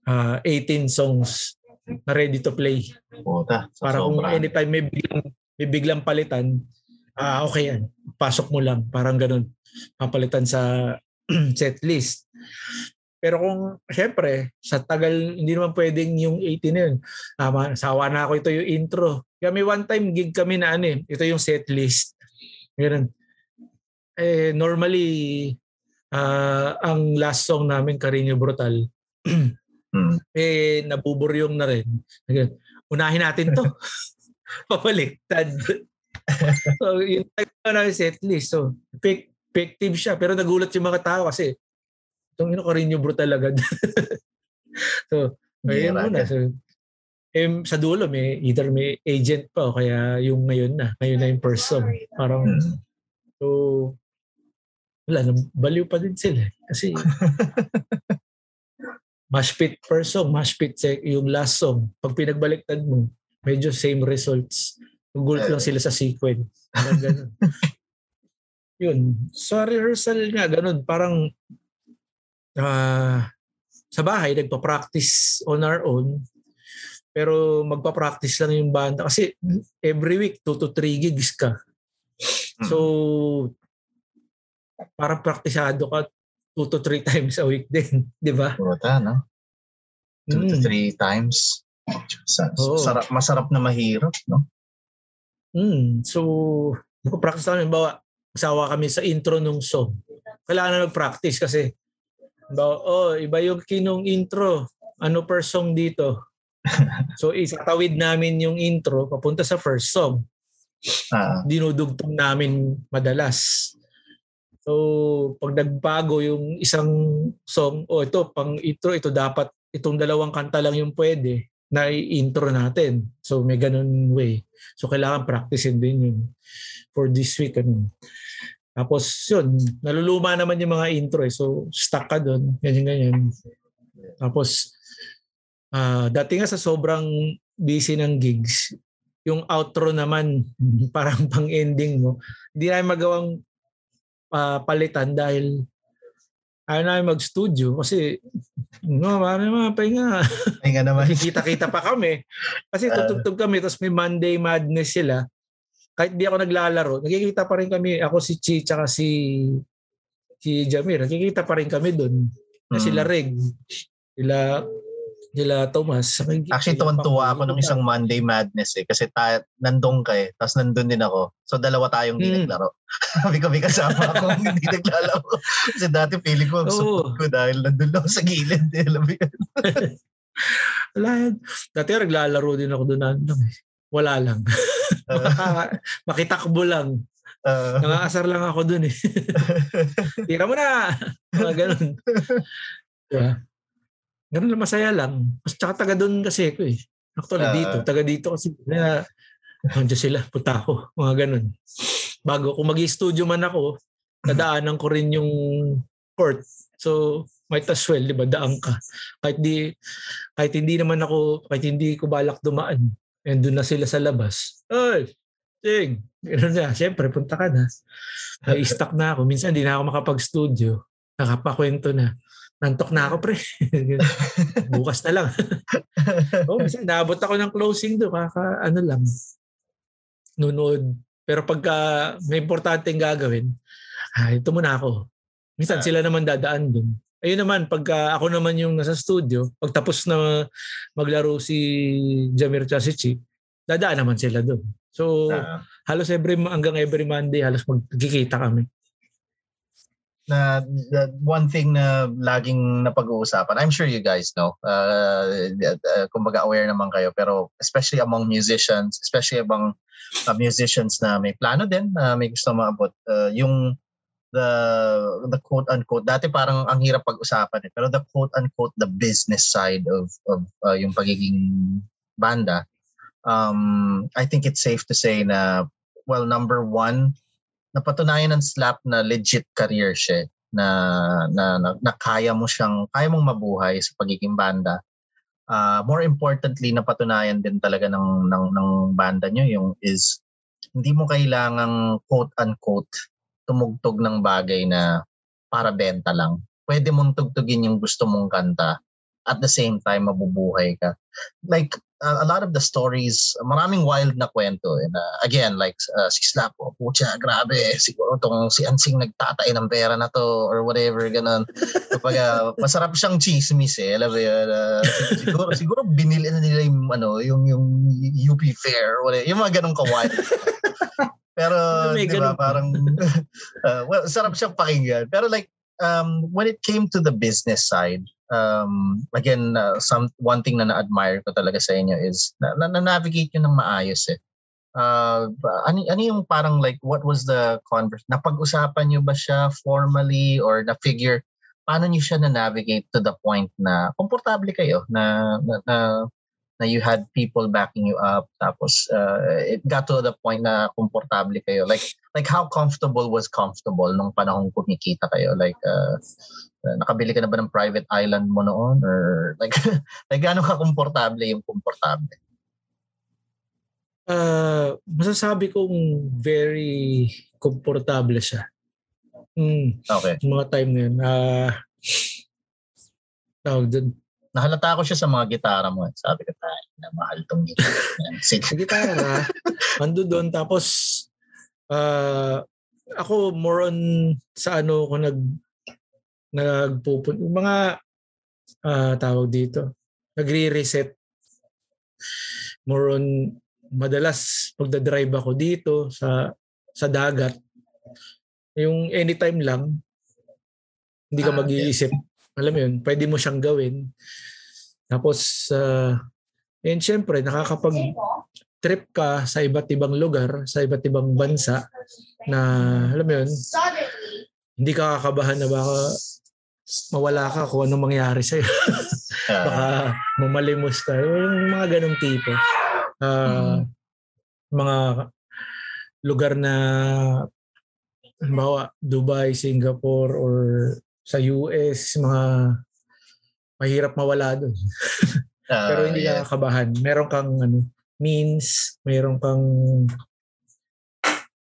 uh, ah, 18 songs na ready to play. Puta, Para kung anytime may biglang, may biglang palitan, ah uh, okay yan. Pasok mo lang. Parang ganun. Papalitan sa set list. Pero kung, syempre, sa tagal, hindi naman pwedeng yung 18 na yun. Tama, sawa na ako ito yung intro. May one time gig kami na ano eh, ito yung set list. Ganun. Eh, normally, uh, ang last song namin, Carino Brutal, hmm. eh, nabuburyong na rin. Unahin natin to. Papaliktad. so, yung type na namin set list. So, effective siya. Pero nagulat yung mga tao kasi itong ino Carino Brutal agad. so, ayun muna. So, eh, sa dulo may either may agent pa o kaya yung ngayon na, ngayon na yung person. Parang hmm. so wala, baliw pa din sila. Eh. Kasi mash pit first song, mash pit yung last song. Pag pinagbaliktad mo, medyo same results. Gulat lang sila sa sequence. Ganun. Yun. Sa rehearsal nga, ganun. Parang uh, sa bahay, nagpa-practice on our own. Pero magpa-practice lang yung banda. Kasi every week, 2 to 3 gigs ka. So, parang praktisado ka 2 to 3 times a week din. Di ba? Puta, no? 2 mm. to 3 times. Sa, oh. sarap, masarap na mahirap, no? Mm. So, magpa-practice lang. Bawa, sawa kami sa intro nung song. Kailangan na mag-practice kasi Ba, oh, iba yung kinong intro. Ano per song dito? so isatawid namin yung intro papunta sa first song. Uh, Dinudugtong namin madalas. So pag nagbago yung isang song, oh ito pang intro, ito dapat itong dalawang kanta lang yung pwede na i-intro natin. So may ganun way. So kailangan practicein din yun for this week. Ano. Tapos yun, naluluma naman yung mga intro eh. So stuck ka doon, ganyan ganyan. Tapos uh, dati nga sa sobrang busy ng gigs, yung outro naman parang pang-ending mo. Hindi namin magawang uh, palitan dahil ayaw namin mag-studio kasi no, marami mga pahinga. Pahinga naman. Nakikita-kita pa kami. Kasi Ah. tutugtog kami, tapos may Monday Madness sila. Kahit di ako naglalaro, nakikita pa rin kami, ako si Chi, tsaka si si Jamir, nakikita pa rin kami doon. Na Mm. sila Reg, sila Thomas. nakikita- Actually, tuwan-tuwa ako nung isang Monday Madness eh. Kasi ta- nandun ka eh. Tapos nandun din ako. So, dalawa tayong di Mm. naglaro. Sabi ko, may kasama ako hindi naglalaro. Kasi dati feeling ko, ang support ko dahil nandun lang sa gilid. Eh. Alam mo yun? Wala yan. Dati naglalaro din ako doon. Ano, eh. Wala lang. Makaka- makitakbo lang. Uh, Nangaasar lang ako doon eh. Tira mo na! Mga ganun. Diba? Ganun lang, masaya lang. Mas tsaka taga doon kasi ako eh. Actually Ah. dito, taga dito kasi. Kaya, nandiyan sila, punta ako. Mga ganun. Bago, kung mag studio man ako, nadaanan ko rin yung court. So, might as well, di ba, daan ka. Kahit di, kahit hindi naman ako, kahit hindi ko balak dumaan, and doon na sila sa labas. Oy, Ting, gano'n na. Siyempre, punta ka na. May stuck na ako. Minsan, hindi na ako makapag-studio. Nakapakwento na. Nantok na ako, pre. Bukas na lang. oh, minsan, naabot ako ng closing doon. Kaka, ano lang. Nunood. Pero pagka may importanteng gagawin, ah, ito muna ako. Minsan, Ah. sila naman dadaan doon. Ayun naman, pagka ako naman yung nasa studio, pag tapos na maglaro si Jamir at si Chi, dadaan naman sila doon. So, na, halos every hanggang every Monday halos magkikita kami. Na, the one thing na laging napag-uusapan, I'm sure you guys know, uh, uh, kumbaga aware naman kayo, pero especially among musicians, especially among uh, musicians na may plano din, na may gusto maabot, uh, yung the the quote unquote dati parang ang hirap pag-usapan eh. Pero the quote unquote the business side of of uh, yung pagiging banda um I think it's safe to say na well number one napatunayan ng slap na legit career siya eh, na, na, na, na kaya mo siyang kaya mong mabuhay sa pagiging banda uh, more importantly napatunayan din talaga ng ng ng banda nyo yung is hindi mo kailangang quote unquote tumugtog ng bagay na para benta lang. Pwede mong tugtugin yung gusto mong kanta at the same time mabubuhay ka. Like uh, a lot of the stories, maraming wild na kwento. And, uh, again, like uh, si Slapo, putya, grabe, siguro tong si Ansing nagtatay ng pera na to or whatever, ganun. Kapag uh, masarap siyang chismis eh, alam mo yun, uh, siguro, siguro binili na nila yung, ano, yung, yung UP Fair, whatever, yung mga ganun ka-wild. Pero, di ba, parang, uh, well, sarap siyang pakinggan. Pero like, um, when it came to the business side, um, again, uh, some one thing na na-admire ko talaga sa inyo is na, na, na-navigate nyo ng maayos eh. Uh, ano, ano yung parang like, what was the converse? Napag-usapan nyo ba siya formally or na-figure, paano nyo siya na-navigate to the point na komportable kayo na, na, na na you had people backing you up tapos uh, it got to the point na komportable kayo like like how comfortable was comfortable nung panahong kumikita kayo like uh, nakabili ka na ba ng private island mo noon or like like gaano ka komportable yung komportable Uh, masasabi kong very komportable siya. Mm, okay mga time na yun. Uh, tawag dun. nahalata ko siya sa mga gitara mo eh. sabi ko tayo na mahal tong gitara sige gitara, ando doon. Tapos, uh, ako more on sa ano ko nag nagpupun yung mga ah, tawag dito nagre-reset. More on madalas pagda-drive ako dito sa sa dagat. Yung anytime lang hindi ka Ah, mag-iisip. Alam mo yun pwede mo siyang gawin. Tapos uh, and syempre nakakapag trip ka sa iba't ibang lugar sa iba't ibang bansa na alam mo yun hindi ka kakabahan na baka mawala ka kung anong mangyari sa'yo. Ah, baka mamalimos ka. Yung mga ganong tipo. Ah, Mga lugar na halimbawa Dubai, Singapore, or sa US, mga mahirap mawala doon. ah, Pero hindi yeah. ka kakabahan. Meron kang ano, means, meron kang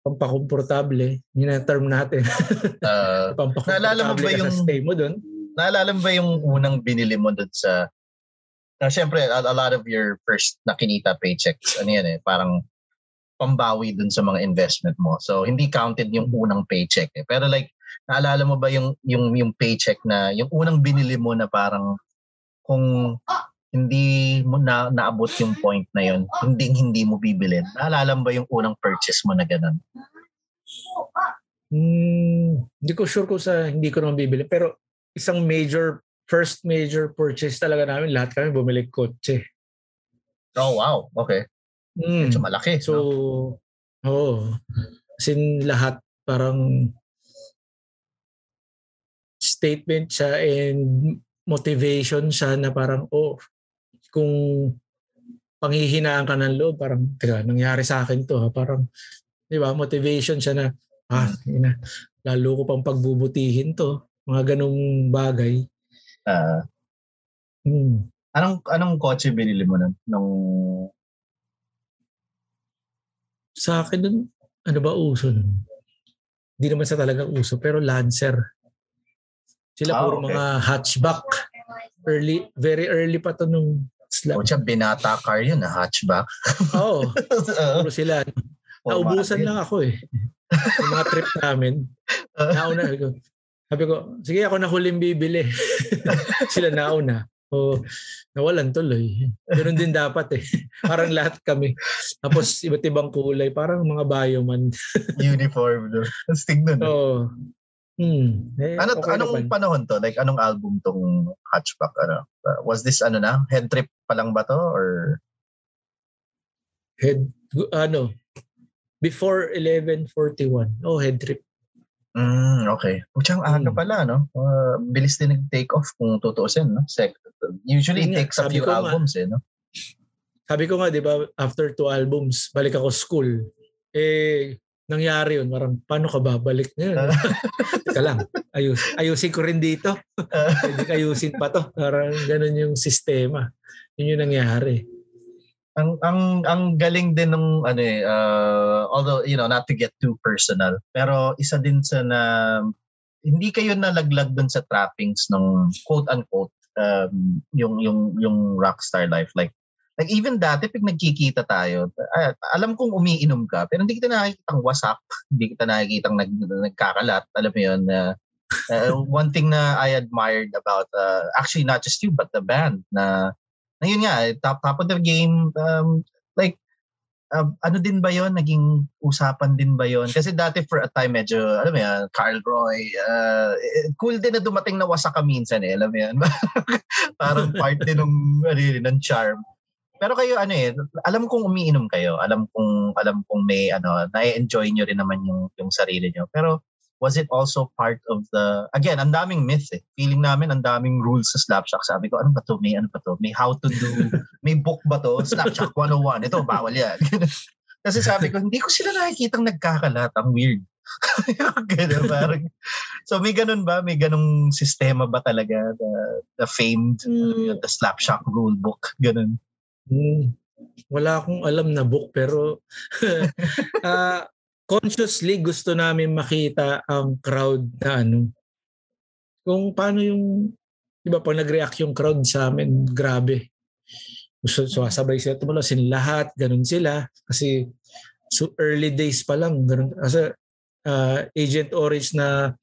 pampakomportable. Yun ang term natin. Uh, naalala mo ba yung sa stay mo doon? naalala mo ba yung unang binili mo doon sa na syempre a, a lot of your first na kinita paychecks ano yan eh parang pambawi dun sa mga investment mo. So hindi counted yung unang paycheck eh. Pero like naalala mo ba yung yung yung paycheck na yung unang binili mo na parang kung hindi mo na naabot yung point na yun, hindi hindi mo bibilin. Naalala mo ba yung unang purchase mo na ganun? Hmm, hindi ko sure kung sa hindi ko naman bibili. Pero isang major, first major purchase talaga namin, lahat kami bumili kotse. Oh wow, okay. Hmm. Medyo malaki. So, no? Oh, sin lahat parang statement siya and motivation siya na parang, oh, kung panghihinaan ka ng loob, parang, teka, nangyari sa akin to, ha? parang, di ba, motivation siya na, ah, ina, lalo ko pang pagbubutihin to, mga ganong bagay. Ah, Hmm. anong anong kotse binili mo nun? Nung Sa akin nun, ano ba uso nun? Hindi naman sa talagang uso, pero Lancer. Sila Ah, puro okay. mga hatchback. Early, very early pa to nung slab. Kotse, binata car yun, na hatchback. Oo, Oo. puro sila. Oh, Naubusan lang ako eh. Yung mga trip namin. Nauna sabi ko, sabi ko, sige ako na huling bibili. Sila nauna. O, nawalan tuloy. Ganun din dapat eh. Parang lahat kami. Tapos iba't ibang kulay. Parang mga bioman. Uniform. No? Tapos tignan. no? Oo. Hmm. Eh, Ano, okay anong naman. panahon to? Like, anong album tong Hatchback? Ano? Uh, was this, ano na? Head trip pa lang ba to? Or Head, ano, before 1141. Oh, head trip. Mm, okay. Putsang aga Hmm. pala, no? Uh, bilis din nag-take off kung tutuusin, no? Sec- usually, it takes a few ko nga. albums, eh, no? Sabi ko nga, di ba, after two albums, balik ako school. Eh, nangyari yun. Parang, paano ka babalik ngayon? Teka lang, ayus, ayusin ko rin dito. Pwede ayusin pa to. Parang ganun yung sistema. Yun yung nangyari. ang ang ang galing din ng ano eh uh, although you know not to get too personal pero isa din sa na hindi kayo nalaglag dun sa trappings ng quote unquote um, yung yung yung rockstar life like like even dati pag nagkikita tayo ah, alam kong umiinom ka pero hindi kita nakikitang wasak hindi kita nakikitang nag, nagkakalat alam mo yun na uh, one thing na I admired about uh, actually not just you but the band na na yun nga, eh, top, top of the game, um, like, uh, ano din ba yon Naging usapan din ba yon Kasi dati for a time, medyo, alam mo yan, Carl Roy, uh, eh, cool din na dumating na wasak ka minsan eh, alam mo yan. Parang part din ng, ano ng charm. Pero kayo, ano eh, alam kong umiinom kayo. Alam kong, alam kong may, ano, na-enjoy nyo rin naman yung, yung sarili nyo. Pero, was it also part of the again ang daming myth eh. Feeling namin ang daming rules sa Slapshack sabi ko ano ba to? May ano ba to? May how to do may book ba to? Slapshack 101 ito bawal yan. Kasi sabi ko hindi ko sila nakikitang nagkakalat. Ang weird. Ganun, parang, so may ganun ba? May ganung sistema ba talaga? The, the famed Mm. the Slapshack rule book ganun Hmm. Wala akong alam na book pero ah, consciously gusto namin makita ang crowd na ano. Kung paano yung, di ba pag nag-react yung crowd sa amin, grabe. Gusto, so, sabay sila tumulasin lahat, ganun sila. Kasi so early days pa lang, ganun. Kasi ah, Agent Orange na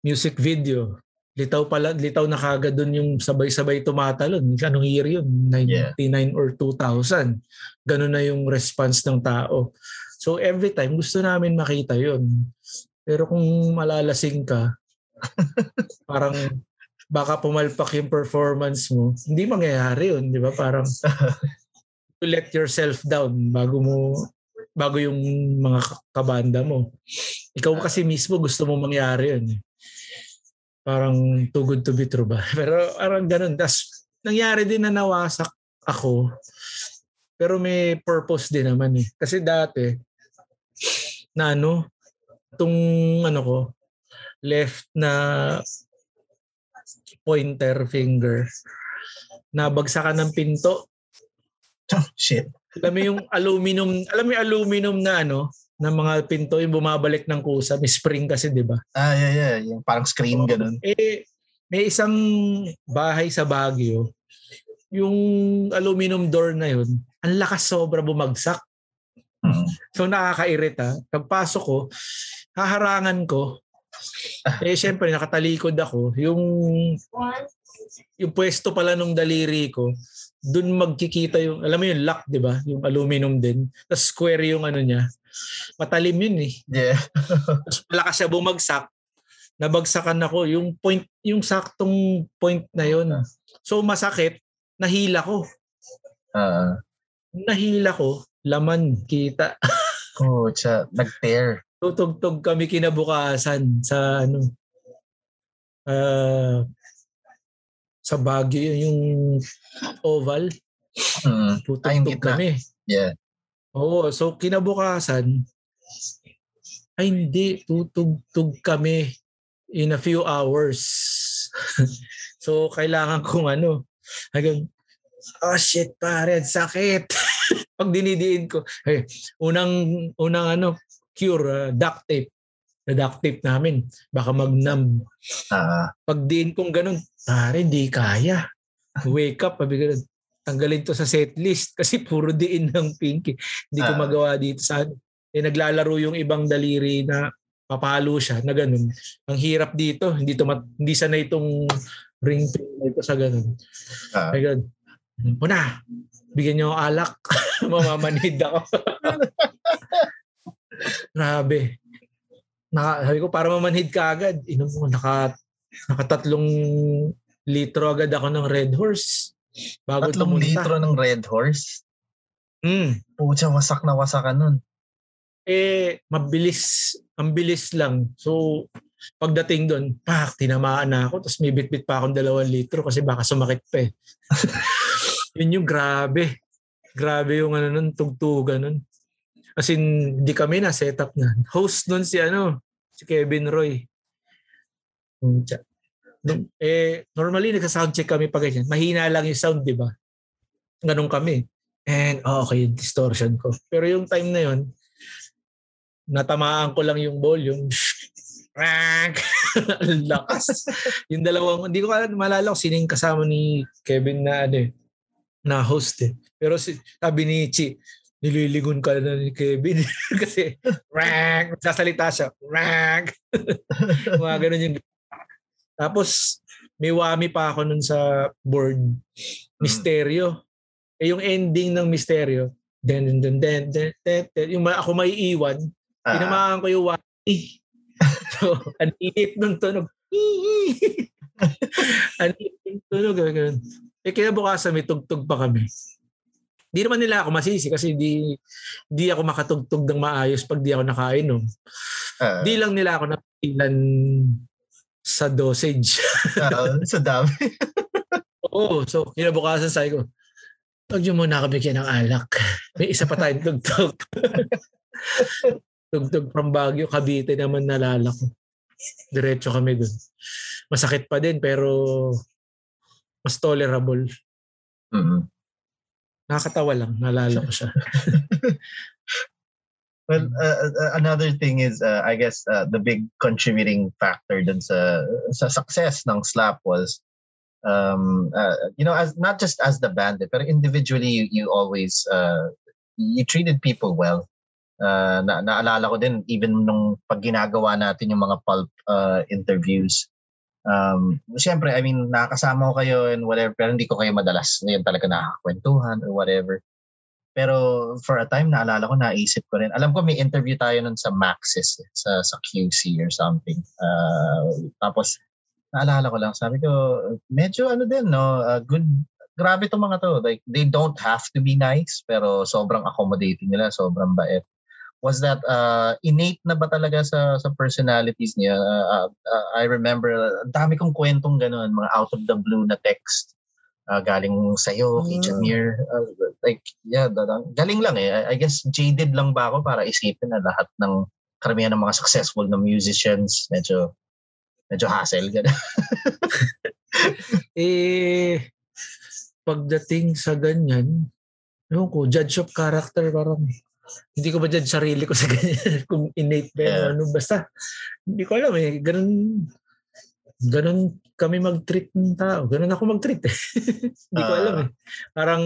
music video, litaw pala, litaw na kagad dun yung sabay-sabay tumatalon. Anong year yun? 99 or 2000. Ganun na yung response ng tao. So every time gusto namin makita yun. Pero kung malalasing ka, parang baka pumalpak yung performance mo, hindi mangyayari yun, di ba? Parang you let yourself down bago mo bago yung mga kabanda mo. Ikaw kasi mismo gusto mo mangyari yun. Parang too good to be true ba? Pero parang ganun. Tapos nangyari din na nawasak ako. Pero may purpose din naman eh. Kasi dati, na ano, itong ano ko, left na pointer finger, nabagsakan ng pinto. shit Alam mo yung aluminum, alam mo yung aluminum na ano, ng mga pinto yung bumabalik ng kusa. May spring kasi, di ba? Ah, yeah, yeah. Yung parang screen ganun. Eh, may isang bahay sa Baguio, yung aluminum door na yun, ang lakas sobra bumagsak. Hmm. So nakakairita. Pagpasok ko, haharangan ko. Eh syempre nakatalikod ako. Yung yung pwesto pala nung daliri ko, dun magkikita yung, alam mo yung lock, di ba? Yung aluminum din. Tapos square yung ano niya. Matalim yun eh. Yeah. Tapos malakas siya bumagsak. Nabagsakan ako. Yung point, yung saktong point na yun. So masakit, nahila ko. Ah. Nahila ko, laman, kita. oh, siya, nag-tear. Tutugtog kami kinabukasan sa ano, uh, sa Baguio, yung oval. Mm. Ah, Tutugtog gitna. kami. Yeah. Oo, so kinabukasan, ay hindi, tutugtog kami in a few hours. so kailangan kong ano, hanggang, oh shit pare, sakit. Pag dinidiin ko, hey, unang, unang ano, cure, uh, duct tape. Na duct tape namin, baka magnam. Ah. Pag diin kong ganun, pare, hindi kaya. Wake up, sabi. Tanggalin to sa set list kasi puro diin ng pinky. Hindi ko Ah. magawa dito sa ano. Eh, naglalaro yung ibang daliri na papalo siya na ganun. Ang hirap dito. Hindi, to mat- hindi sanay itong ring ito sa ganun. Ah. Ay, ganun. Una, bigyan niyo alak. Mamamanid ako. Grabe. Naka, sabi ko, para mamanhid ka agad. Inom mo, naka, nakatatlong litro agad ako ng Red Horse. Bago Tatlong tumunta. litro ng Red Horse. Mm. Pucha, wasak na wasak ka nun. Eh, mabilis. Ang bilis lang. So, pagdating doon, pak, tinamaan na ako. Tapos may bit-bit pa akong dalawang litro kasi baka sumakit pa eh. Yun yung grabe. Grabe yung ano nun, tugtugan nun. As in, hindi kami na setup na. Host nun si ano, si Kevin Roy. Eh, normally nagsa-soundcheck kami pag ganyan. Mahina lang yung sound, di ba? Ganun kami. And, oh, okay, distortion ko. Pero yung time na yun, natamaan ko lang yung volume. Lakas. yung dalawang, hindi ko malala kung sino kasama ni Kevin na ano eh, na host eh. Pero si, sabi ni Chi, nililigon ka na ni Kevin. Kasi, rank! Sasalita siya, rank! Mga ganun yung tapos, may wami pa ako nun sa board. Misteryo. Eh, yung ending ng misteryo, den den den den den, den, den, yung ako may iwan, Ah. tinamaan ko yung wami. so, ang init ng tunog. ang init ng tunog. Ganun. Eh, kaya bukasan may tugtog pa kami. Di naman nila ako masisi kasi di, di ako makatugtog ng maayos pag di ako nakainom. Ah. Di lang nila ako napilan sa dosage. Ah, sa dami. Oo, so kinabukasan sabi ko, huwag niyo muna kami bigyan ng alak. May isa pa tayong tugtog. tugtog from Baguio, Cavite naman nalala ko. Diretso kami dun. Masakit pa din pero mas tolerable. Mhm. Nakakatawa lang, nalala ko siya. Well, uh, uh, another thing is, uh, I guess, uh, the big contributing factor dun sa, sa success ng Slap was, um, uh, you know, as not just as the band, eh, pero individually, you, you always, uh, you treated people well. Uh, na, naalala ko din, even nung pag ginagawa natin yung mga pulp uh, interviews, um, Siyempre, I mean, nakakasama ko kayo and whatever, pero hindi ko kayo madalas ngayon talaga nakakakwentuhan or whatever. Pero for a time, naalala ko, naisip ko rin. Alam ko may interview tayo nun sa Maxis, eh, sa, sa QC or something. Uh, tapos, naalala ko lang, sabi ko, medyo ano din, no, uh, good, grabe itong mga to. Like, they don't have to be nice, pero sobrang accommodating nila, sobrang bait. Was that uh, innate na ba talaga sa sa personalities niya? Uh, uh, I remember, uh, dami kong kwentong ganun, mga out of the blue na text uh, galing sa'yo, kay Ah. Jamir. Uh, like, yeah, da- galing lang eh. I, I guess jaded lang ba ako para isipin na lahat ng karamihan ng mga successful na musicians, medyo medyo hassle. Ganun. eh, pagdating sa ganyan, ewan ko, judge of character parang hindi ko ba dyan sarili ko sa ganyan kung innate ba yeah. ano basta hindi ko alam eh ganun ganun kami mag-treat ng tao. Ganun ako mag-treat eh. Hindi ko alam eh. Parang,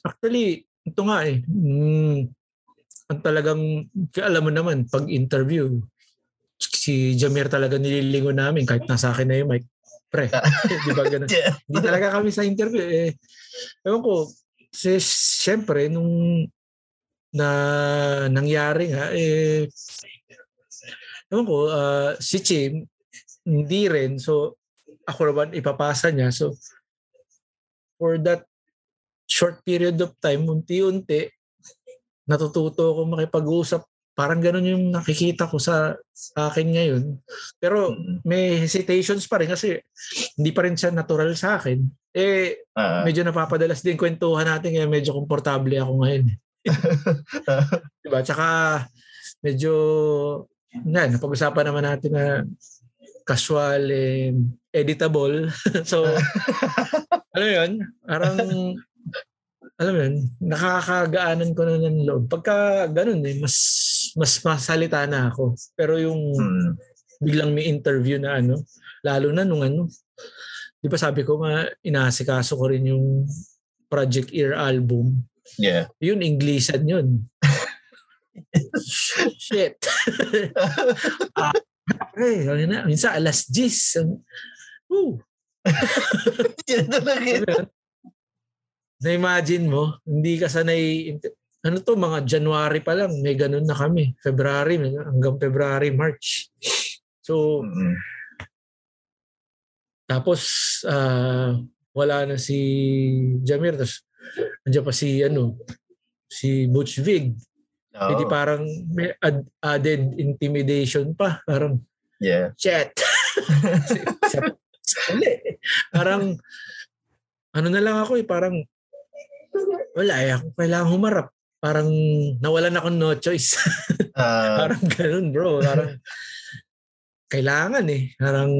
actually, ito nga eh. Mm, ang talagang, alam mo naman, pag interview, si Jamir talaga nililingon namin kahit nasa akin na yung mic. Pre, di ba ganun? yeah. Talaga kami sa interview eh. Ewan ko, si, syempre, nung na nangyari nga, eh, ewan ko, uh, si Chim, hindi rin. So, ako naman ipapasa niya. So, for that short period of time, unti-unti, natututo ako makipag-usap Parang ganun yung nakikita ko sa, sa akin ngayon. Pero may hesitations pa rin kasi hindi pa rin siya natural sa akin. Eh, uh-huh. medyo napapadalas din kwentuhan natin kaya medyo komportable ako ngayon. diba? Tsaka medyo na, napag-usapan naman natin na casual and editable. so, alam mo yun, parang alam mo yun, nakakagaanan ko na ng loob. Pagka ganun eh, mas mas masalita na ako. Pero yung hmm. biglang may interview na ano, lalo na nung ano, di ba sabi ko, ma, inaasikaso ko rin yung Project Ear album. Yeah. Yun, Englishan yun. Shit. ah, pre, na, minsan alas 10. Woo. Yan talaga na-imagine mo, hindi ka sanay, ano to, mga January pa lang, may ganun na kami. February, hanggang February, March. So, mm-hmm. tapos, uh, wala na si Jamir. Tapos, nandiyan pa si, ano, si Butch Vig. Oh. Hindi parang may ad- added intimidation pa. Parang, yeah. Chat. parang, ano na lang ako eh, parang wala eh, ako kailangan humarap. Parang nawalan ako no choice. uh, parang ganun bro. Parang kailangan eh. Parang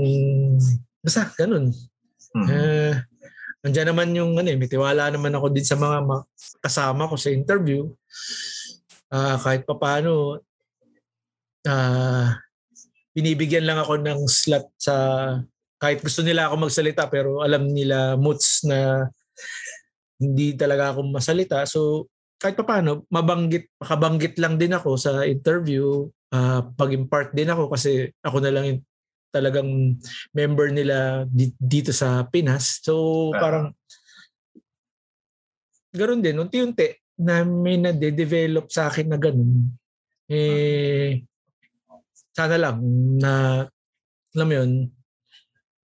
basta ganun. Mm-hmm. Uh, nandiyan naman yung ano eh, may tiwala naman ako din sa mga kasama ko sa interview. Uh, kahit pa paano, uh, binibigyan lang ako ng slot sa kahit gusto nila ako magsalita pero alam nila moods na hindi talaga ako masalita. So kahit pa paano, mabanggit, makabanggit lang din ako sa interview, uh, pag-impart din ako kasi ako na lang yung talagang member nila dito sa Pinas. So parang ganoon din, unti-unti na may na-develop sa akin na ganun. Eh, sana lang na alam mo yun,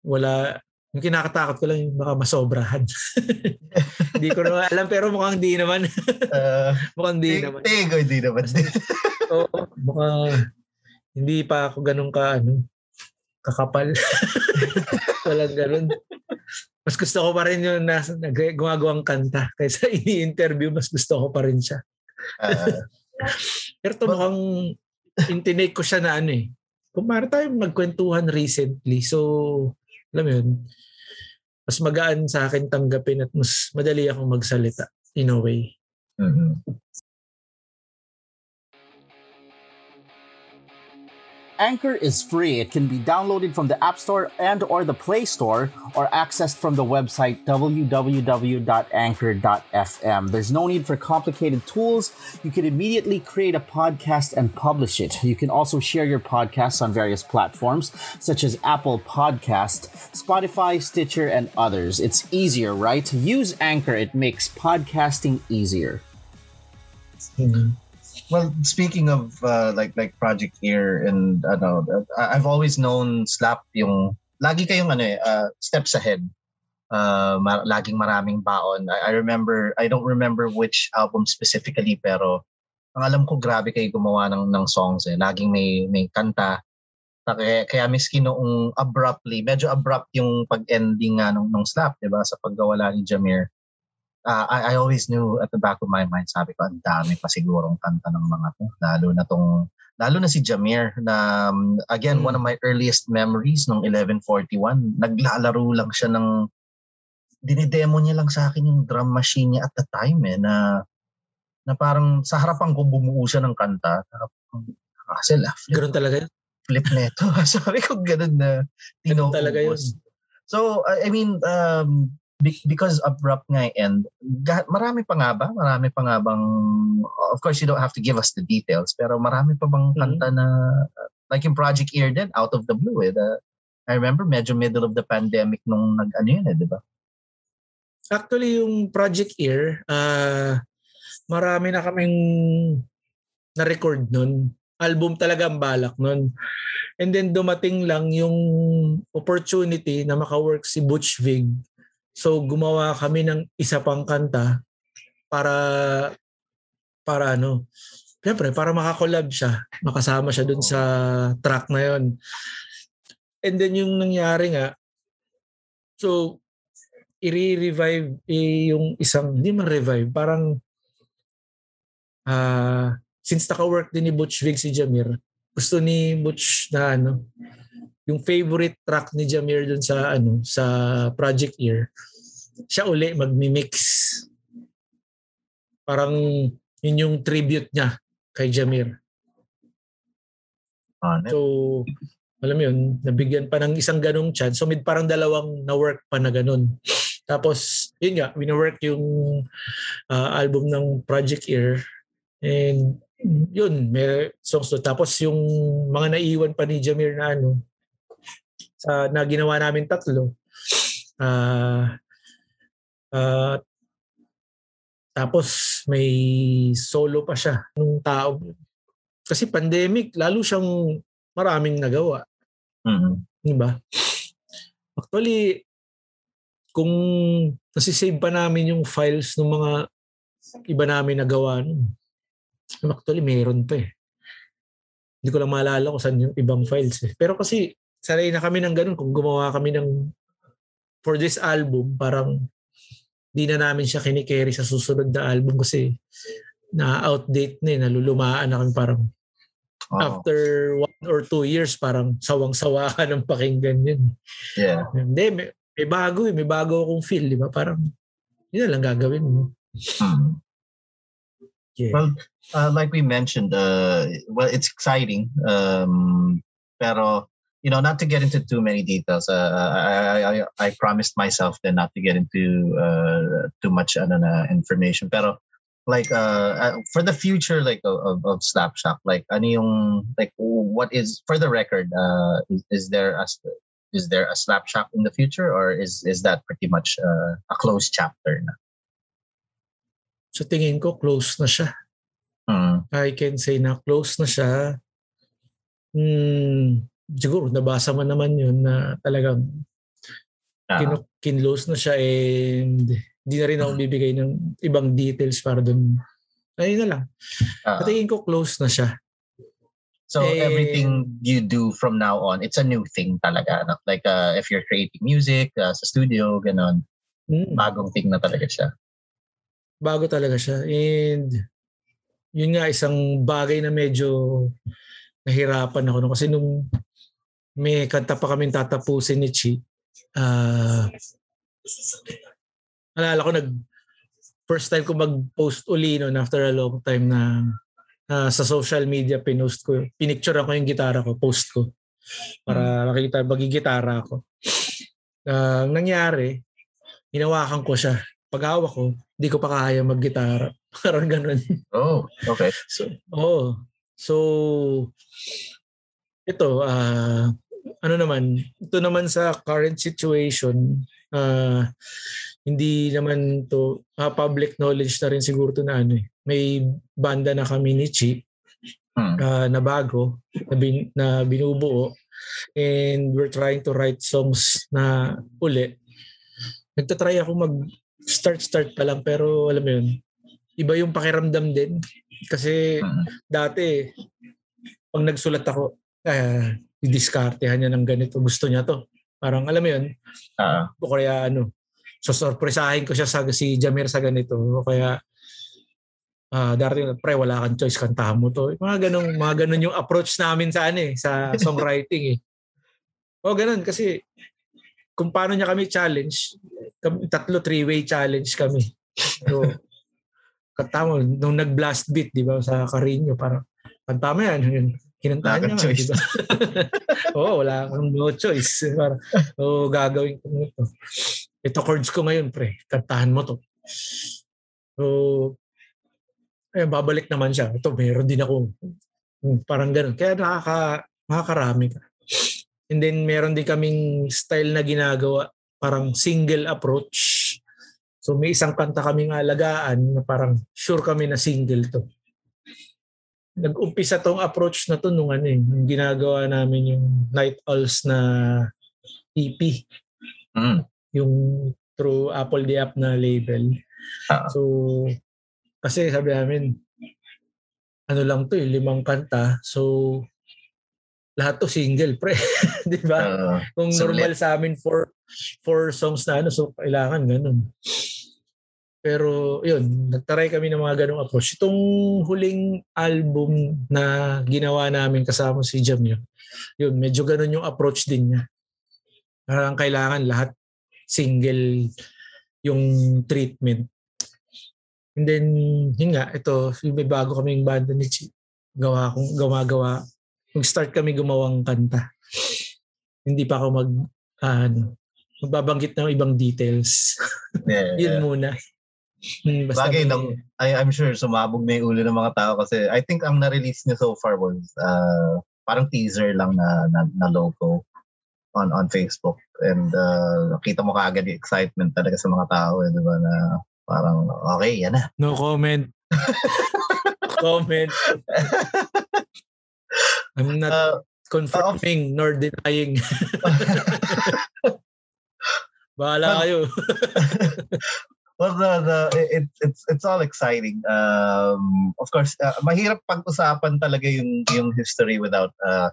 wala yung kinakatakot ko lang yung baka masobrahan. Hindi ko naman alam pero mukhang di naman. uh, mukhang di naman. Tego, hindi naman. Oo, so, mukhang hindi pa ako ganun ka ano, kakapal. Walang ganun. Mas gusto ko pa rin yung nasa, gumagawang kanta kaysa ini-interview, mas gusto ko pa rin siya. uh, pero to mukhang intinake ko siya na ano eh. Kung maaari tayo nagkwentuhan recently, so alam mo yun, mas magaan sa akin tanggapin at mas madali akong magsalita in a way. Mm-hmm. Anchor is free. It can be downloaded from the App Store and or the Play Store or accessed from the website www.anchor.fm. There's no need for complicated tools. You can immediately create a podcast and publish it. You can also share your podcasts on various platforms such as Apple Podcast, Spotify, Stitcher, and others. It's easier, right? Use Anchor. It makes podcasting easier. Mm-hmm. Well, speaking of uh, like like Project Ear and ano, I've always known Slap yung lagi kayong ano eh, uh, steps ahead. Uh, ma- laging maraming baon. I, I remember, I don't remember which album specifically pero ang alam ko grabe kayo gumawa ng ng songs eh. Laging may may kanta. Kaya, kaya miski noong abruptly, medyo abrupt yung pag-ending nga nung, nung Slap, 'di ba, sa pagkawala ni Jamir uh, I, I always knew at the back of my mind, sabi ko, ang dami pa sigurong kanta ng mga to. Lalo na tong, lalo na si Jamir na, um, again, mm. one of my earliest memories nung 1141, naglalaro lang siya ng, dinidemo niya lang sa akin yung drum machine niya at the time eh, na, Na parang sa harapan ko bumuo siya ng kanta. Hassle ah. Flip, Ganun talaga yun. flip neto. Sabi ko ganun na Ganun talaga yun. So, I mean, um, because abrupt nga end, ga- marami pa nga ba? Marami pa nga bang, of course, you don't have to give us the details, pero marami pa bang Mhm. kanta na, like yung Project Ear din, out of the blue eh. The- I remember medyo middle of the pandemic nung nag-ano yun eh, di ba? Actually, yung Project Ear, ah marami na kaming na-record nun. Album talaga ang balak nun. And then dumating lang yung opportunity na makawork si Butch Vig. So gumawa kami ng isa pang kanta para para ano, Siyempre, para makakollab siya, makasama siya dun sa track na yon. And then yung nangyari nga, so i-revive eh, yung isang, hindi man revive, parang ah since naka-work din ni Butch Vig si Jamir, gusto ni Butch na ano, yung favorite track ni Jamir dun sa ano sa Project Ear, siya uli magmi-mix. Parang yun yung tribute niya kay Jamir. Ah, So, alam mo yun, nabigyan pa ng isang ganong chance. So, may parang dalawang na-work pa na ganun. Tapos, yun nga, wina-work yung ah, album ng Project Ear. And yun, may songs doon. Tapos yung mga naiwan pa ni Jamir na ano, sa, na ginawa namin tatlo. Ah, ah, tapos may solo pa siya nung tao. Kasi pandemic, lalo siyang maraming nagawa. mhm. Di ba? Actually, kung nasisave pa namin yung files ng mga iba namin nagawa nun. Actually, meron pa eh. Hindi ko lang maalala kung saan yung ibang files eh. Pero kasi, sanay na kami ng ganun. Kung gumawa kami ng for this album, parang di na namin siya kinikerry sa susunod na album kasi na-outdate na eh, nalulumaan na kami parang Oo. after one or two years parang sawang-sawa ka ng pakinggan yun. yeah. Hindi, may, may bago eh. May bago akong feel, di ba? Parang yun lang gagawin mo. Mhm. Yeah. Well, uh, like we mentioned, uh, well, it's exciting. Um, pero you know, not to get into too many details. Uh, I, I, I, I promised myself then not to get into uh, too much ano, na information. Pero like uh, uh, for the future, like of, of, of Slapshot, like ano yung like what is for the record? Uh, is, is there a is there a Slapshot in the future, or is is that pretty much uh, a closed chapter na? So tingin ko close na siya. Mm. I can say na close na siya. Hmm, siguro nabasa mo naman yun na talagang Ah, kin- kinlose na siya and hindi na rin ako bibigay ng ibang details para dun. Ayun na lang. ah. Patingin ko close na siya. So Eh, everything you do from now on, it's a new thing talaga. No? Like uh, if you're creating music uh, sa studio, ganon, Hmm. bagong thing na talaga siya. bago talaga siya. And yun nga isang bagay na medyo nahirapan ako. No? Kasi nung may kanta pa kaming tatapusin ni Chi, ah alala ko nag first time ko mag-post uli noon after a long time na ah, sa social media pinost ko, pinicture ako yung gitara ko, post ko para makikita magigitara ako. Ang nangyari, hinawakan ko siya. Pag hawak ko, di ko pa kaya maggitara. Parang ganun. Oh, okay. So, oh. So, ito, ah ano naman, ito naman sa current situation, ah hindi naman to ah, public knowledge na rin siguro to na ano eh. May banda na kami ni Chi Hmm. ah, na bago, na, bin, na binubuo. And we're trying to write songs na uli. Nagtatry ako mag start-start pa lang pero alam mo yun, iba yung pakiramdam din. Kasi Mm. dati, pag nagsulat ako, ah, didiskartehan niya ng ganito. Gusto niya to. Parang alam mo yun, Ah, o kaya ano, so sorpresahin ko siya sa si Jamir sa ganito. O kaya, ah darating, pre, wala kang choice, kantahan mo to. Mga ganun, mga ganun yung approach namin sa ano eh, sa songwriting eh. O ganun, kasi kung paano niya kami challenge, kami, tatlo three-way challenge kami. So, kanta mo, nung nag-blast beat, di ba, sa Carino, parang, kanta mo yan, kinantahan niya, choice. di ba? Oo, wala akong no choice. Parang, oo, gagawin ko ito. Ito chords ko ngayon, pre. Kantahan mo to. So, ayun, babalik naman siya. Ito, meron din ako. Hmm, Parang ganun. Kaya nakaka, makakarami ka. And then, meron din kaming style na ginagawa. Parang single approach. So, may isang kanta kaming alagaan na parang sure kami na single to. Nag-umpisa tong approach na to nung ano eh, yung ginagawa namin yung Night Owls na EP Mm. yung through Apple the App na label. Ah. So, kasi sabi namin, ano lang to eh, limang kanta. So, lahat to single, pre. Di ba? Uh, Kung sulit. normal sa amin four, four songs na ano, so kailangan ganun. Pero yun, nagtaray kami ng mga ganong approach. Itong huling album na ginawa namin kasama si Jamir, yun, medyo ganun yung approach din niya. Parang kailangan lahat single yung treatment. And then, yun nga, ito, yung may bago kaming banda ni Chi. Gawa kong, gawa-gawa. Mag-start kami gumawang kanta. Hindi pa ako mag, ah, ano, magbabanggit ng ibang details. yeah, Yun muna. Hmm, Basta Bagay may- lang. I, I'm sure sumabog na yung ulo ng mga tao kasi I think ang na-release niya so far was uh, parang teaser lang na, na, na logo on on Facebook and uh, nakita mo kaagad yung excitement talaga sa mga tao eh, di ba na parang okay yan na No comment. comment. I'm not Uh, confirming nor denying. Bahala kayo. well the, the it, it's it's all exciting. Um of course uh, mahirap pag-usapan talaga yung yung history without uh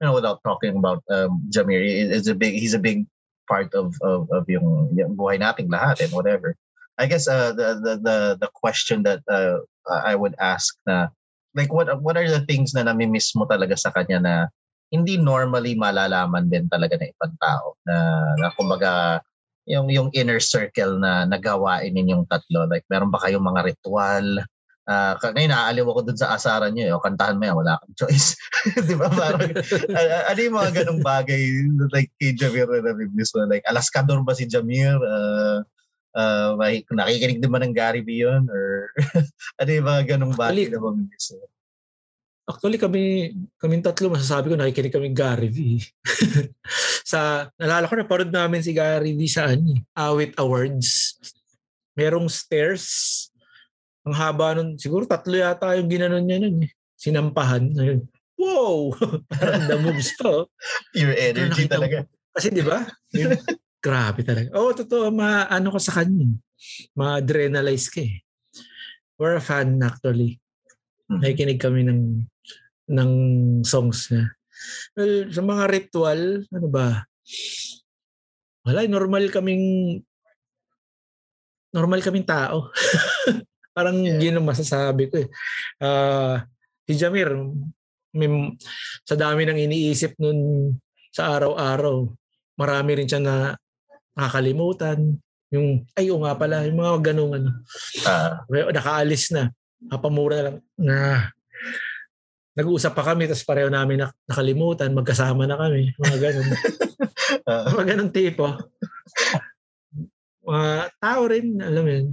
you know without talking about um Jamir It- it's a big he's a big part of of, of yung, yung buhay nating lahat and whatever. I guess uh the the the, the question that uh, I would ask na like what what are the things na nami-miss mo talaga sa kanya na hindi normally malalaman din talaga ng ibang tao? Na, na kumbaga yung yung inner circle na nagawain ninyong tatlo? Like meron ba kayong mga ritual? Ah, uh, ngayon naaaliw ako dun sa asaran niyo eh. o kantahan mo yan wala kang choice. Di ba? Parang ah, ano yung mga ganong bagay like kay Jamir na nabibis mo like alaskador ba si Jamir uh, uh, may, nakikinig din ba ng Gary B yun? Or ano yung mga ganong bagay Actually, na mo Actually kami, kaming tatlo, masasabi ko nakikinig kami Gary V. sa, nalala ko na parod namin si Gary V sa ano, eh, Awit Awards. Merong stairs. Ang haba nun, siguro tatlo yata yung ginanon niya nun. eh. Sinampahan. Ayun. Wow! Parang the moves to. pure energy mo. talaga Kasi di ba? Grabe talaga. Oo, oh, totoo. Ma, ano ko sa kanya. Ma-adrenalize ka eh. We're a fan actually. Mhm. Nakikinig kami ng ng songs niya. Well, sa mga ritual, ano ba? Wala, normal kaming normal kaming tao. Parang Yeah. yun ang masasabi ko eh. Ah, si Jamir, may, sa dami ng iniisip nun sa araw-araw, marami rin siya na nakakalimutan. Yung, ay, oo nga pala, yung mga ganung ano. Well, nakaalis na. Kapamura na lang. Na, nag-uusap pa kami, tapos pareho namin nak- nakalimutan, magkasama na kami. Mga ganun. ah, mga ganun tipo. Mga tao rin, alam mo yun.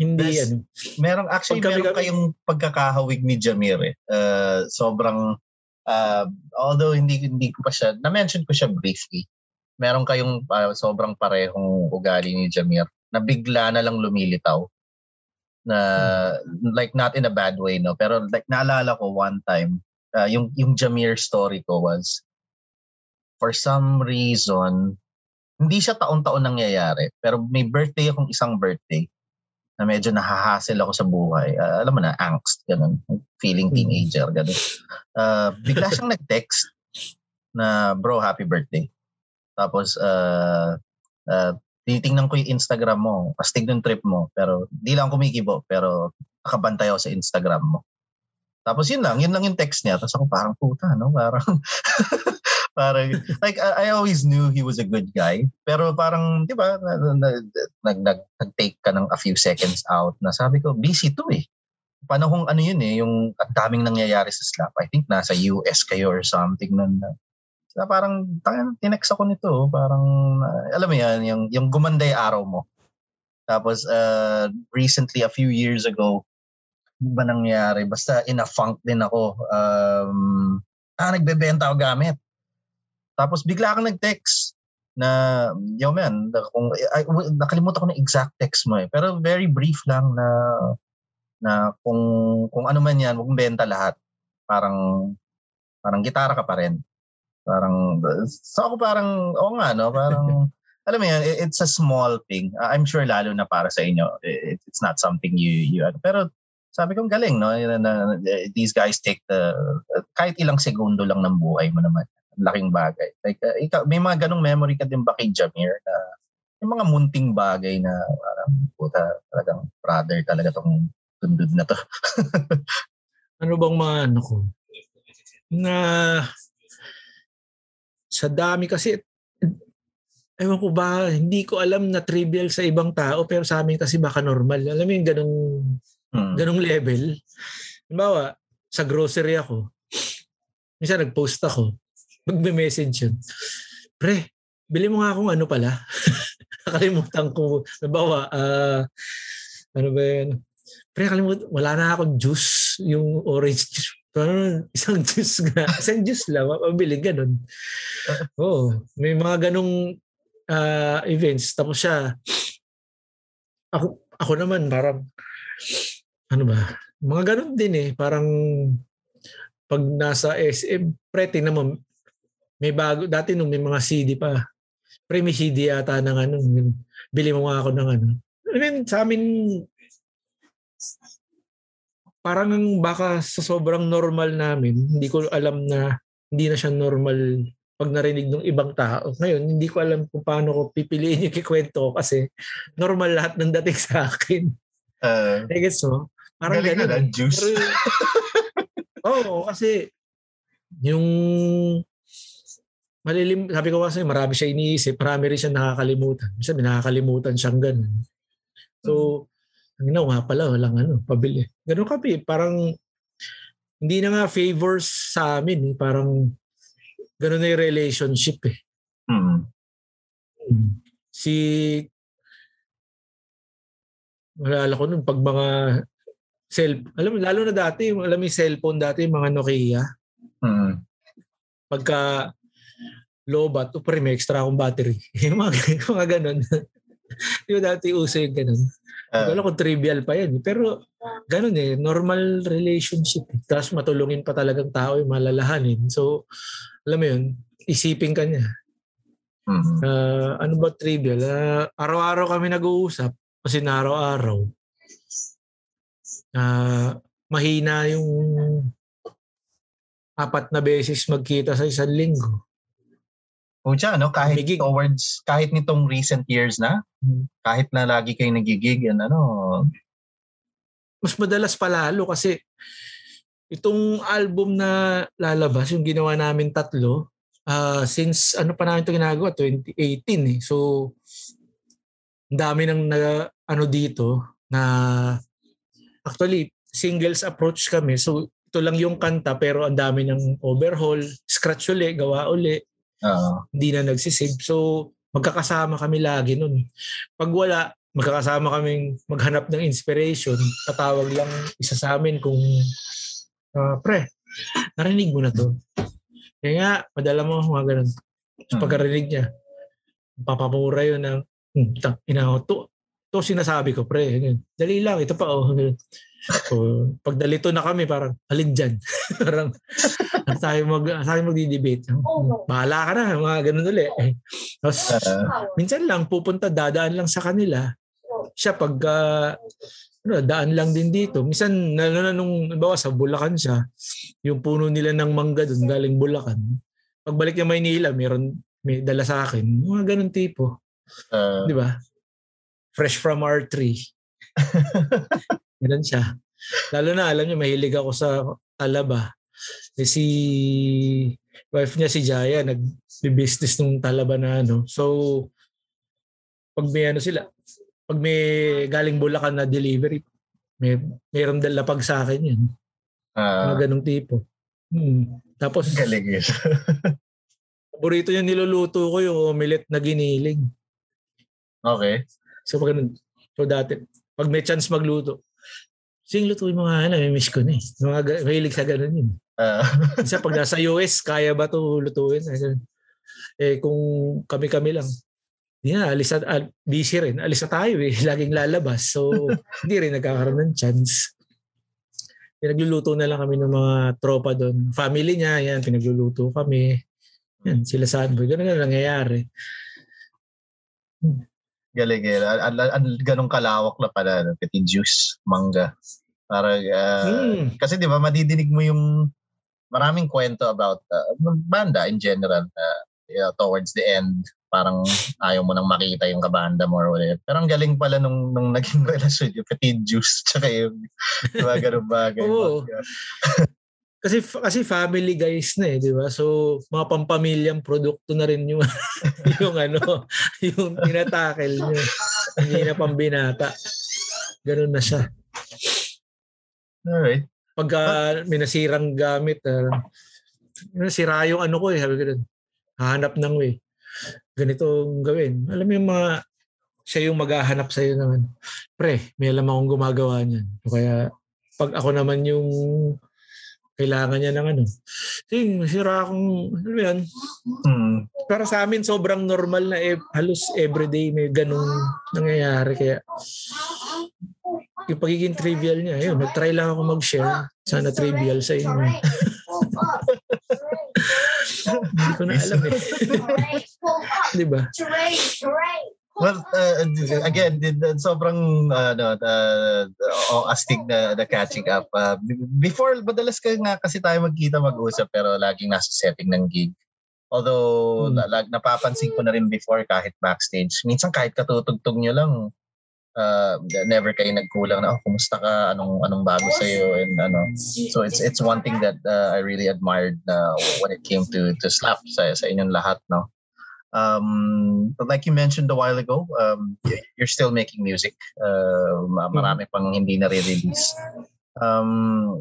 Hindi Yes. ano. Merong actually Pag kami- meron kayong pagkakahawig ni Jamir eh. Uh, sobrang uh, although hindi hindi ko pa siya na-mention ko siya briefly. Meron kayong uh, sobrang parehong ugali ni Jamir na bigla na lang lumilitaw na like not in a bad way no pero like naalala ko one time uh, yung yung Jamir story ko was for some reason hindi siya taon-taon nangyayari pero may birthday akong isang birthday na medyo nahahassle ako sa buhay. Ah, alam mo na, angst, ganun. Feeling Mm. teenager, ganun. Ah, bigla siyang nag-text na, bro, happy birthday. Tapos, uh, uh, titingnan ko yung Instagram mo, astig ng trip mo, pero di lang kumikibo, pero nakabantay ako sa Instagram mo. Tapos yun lang, yun lang yung text niya. Tapos ako parang puta, no? Parang, parang, like, I, I always knew he was a good guy. Pero parang, di ba, nag, nag, nag-take ka ng a few seconds out na sabi ko, busy to eh. Panahong ano yun eh, yung at daming nangyayari sa slap. I think nasa US kayo or something nun. Na parang, tinex ako nito. Parang, uh, alam mo yan, yung, yung gumanda yung araw mo. Tapos, uh, recently, a few years ago, ba nangyari? Basta in a funk din ako. Um, ah, nagbebenta ako gamit. Tapos bigla kang nag-text na, yo man, kung, ay, nakalimutan ko na exact text mo eh. Pero very brief lang na na kung kung ano man yan, huwag benta lahat. Parang parang gitara ka pa rin. Parang so ako parang oo nga no, parang alam mo yan, it's a small thing. I'm sure lalo na para sa inyo, it's not something you you pero sabi ko galing no na, na, these guys take the kahit ilang segundo lang ng buhay mo naman laking bagay. Like, uh, ikaw, may mga ganong memory ka din ba kay Jamir na yung mga munting bagay na parang puta talagang brother talaga tong tundod na to. ano bang mga ano ko? Na sa dami kasi ewan ko ba, hindi ko alam na trivial sa ibang tao pero sa amin kasi baka normal. Alam mo yung ganong, hmm. ganong level. Halimbawa, sa grocery ako, minsan nag-post ako, magme-message yun. Pre, bili mo nga akong ano pala. Nakalimutan ko. Nabawa, uh, ano ba yun? Pre, kalimutan, wala na akong juice, yung orange juice. Parang isang juice nga. Isang juice lang, mabili, ganun. Oo, oh, may mga ganong uh, events. Tapos siya, ako, ako naman parang, ano ba, mga ganun din eh. Parang pag nasa SM, pre, tingnan mo, may bago, dati nung may mga CD pa, pre may CD yata ng ano, bili mo nga ako ng ano. I mean, sa amin, parang baka sa sobrang normal namin, hindi ko alam na hindi na siya normal pag narinig ng ibang tao. Ngayon, hindi ko alam kung paano ko pipiliin yung kikwento ko kasi normal lahat ng dating sa akin. Uh, I guess so. Parang ganun. Na, juice. Oo, oh, kasi yung malilim, sabi ko kasi marami siya iniisip, marami rin siya nakakalimutan. Minsan nakakalimutan siyang ganun. So, ang ginawa pala, walang ano, pabili. Ganun kami, parang hindi na nga favors sa amin. Eh. Parang ganun na yung relationship eh. Mm-hmm. Si Malala ko nun, pag mga cell, alam mo, lalo na dati, alam mo yung cellphone dati, yung mga Nokia. Mm-hmm. Pagka lobat, o pre, may extra akong battery. yung mga, mga ganun. Di ba dati uso yung ganun? Uh, Alam ko trivial pa yan. Pero ganun eh, normal relationship. Tapos matulungin pa talagang tao yung malalahanin. So, alam mo yun, isipin ka niya. Mm-hmm. Uh, ano ba trivial? Uh, araw-araw kami nag-uusap kasi na araw-araw. Uh, mahina yung apat na beses magkita sa isang linggo. Siya, no? Kahit Bigig. towards, kahit nitong recent years na, hmm. kahit na lagi kayo nagigig, yan, ano. Mas madalas palalo kasi itong album na lalabas, yung ginawa namin tatlo, uh, since ano pa namin ito ginagawa, 2018 eh. So, ang dami nang na, ano dito na actually singles approach kami. So, ito lang yung kanta pero ang dami ng overhaul, scratch uli, gawa uli. Uh, hindi na nagsisave. So, magkakasama kami lagi nun. Pag wala, magkakasama kaming maghanap ng inspiration. Tatawag lang isa sa amin kung, uh, pre, narinig mo na to. Kaya nga, padala mo mga ganun. So, hmm. pagkarinig niya, papamura yun ng, hmm, ina, to, to sinasabi ko, pre. Dali lang, ito pa, oh. So, pag dalito na kami, parang, halin dyan. parang, tayo mag, tayo magdi-debate. Bahala ka na, mga ganun ulit. Eh. Tapos, minsan lang, pupunta, dadaan lang sa kanila. Siya, pag, uh, ano, daan lang din dito. Minsan, lalo na nung, bawa sa Bulacan siya, yung puno nila ng mangga doon, galing Bulacan. Pagbalik niya Maynila, meron, may dala sa akin. Mga ganun tipo. Uh, Di ba? Fresh from our tree. Ganun siya. Lalo na, alam niyo, mahilig ako sa talaba. Eh si wife niya si Jaya, nag-business nung talaba na ano. So, pag may ano sila, pag may galing Bulacan na delivery, may mayroon dala pag sa akin yun. Ah, Mga ganong tipo. Hmm. Tapos, galing yun. paborito niya niluluto ko yung omelette na giniling. okay. So, pag ganun, so dati, pag may chance magluto, sing lutuin mo nga na, may miss ko na eh. Mga, ga- mahilig sa ganun yun. Isa pag nasa US, kaya ba to lutuin? Eh kung kami-kami lang, hindi na, alis al- busy rin. Alis na tayo eh. Laging lalabas. So, hindi rin nagkakaroon ng chance. Pinagluluto na lang kami ng mga tropa doon. Family niya, yan, pinagluluto kami. Yan, sila Sunboy. Ganun na nangyayari. galing yun. Al- al- al- ganong kalawak na pala. no? Petit juice, manga. Para, ah, Hmm. kasi di ba madidinig mo yung maraming kwento about uh, banda in general uh, yeah, towards the end parang ayaw mo nang makita yung kabanda mo or whatever. Pero ang galing pala nung, nung naging relasyon yung Petit Juice tsaka yung mga ganun bagay. Oo. Kasi kasi family guys na eh, di ba? So, mga pampamilyang produkto na rin yung yung ano, yung tinatakel nyo. Hindi na pambinata. Ganun na siya. Alright. Pagka may nasirang gamit, uh, nasira yung ano ko eh, sabi ko doon, hahanap ng way. Ganitong gawin. Alam mo yung mga, siya yung maghahanap sa'yo ano, pre, may alam akong gumagawa niyan. O Kaya, pag ako naman yung kailangan niya ng ano, ting, sira akong, ano yan, Hmm. para sa amin sobrang normal na eh, halos everyday may ganung nangyayari kaya yung pagiging trivial niya yun nag-try lang ako mag-share sana trivial sa inyo hindi ko na alam eh di ba Well, uh, again, sobrang ano, uh, uh, astig na, na catching up. Uh, before, madalas ka nga kasi tayo magkita mag-usap pero laging nasa setting ng gig. Although, Hmm. napapansin ko na rin before kahit backstage. Minsan kahit katutugtog nyo lang, uh, never kayo nagkulang na, oh, kumusta ka? Anong, anong bago sa'yo? And ano. So, it's it's one thing that uh, I really admired uh, when it came to to slap sa, sa inyong lahat, no? Um, but like you mentioned a while ago, um, you're still making music. Uh, ma- marami pang hindi na release Um,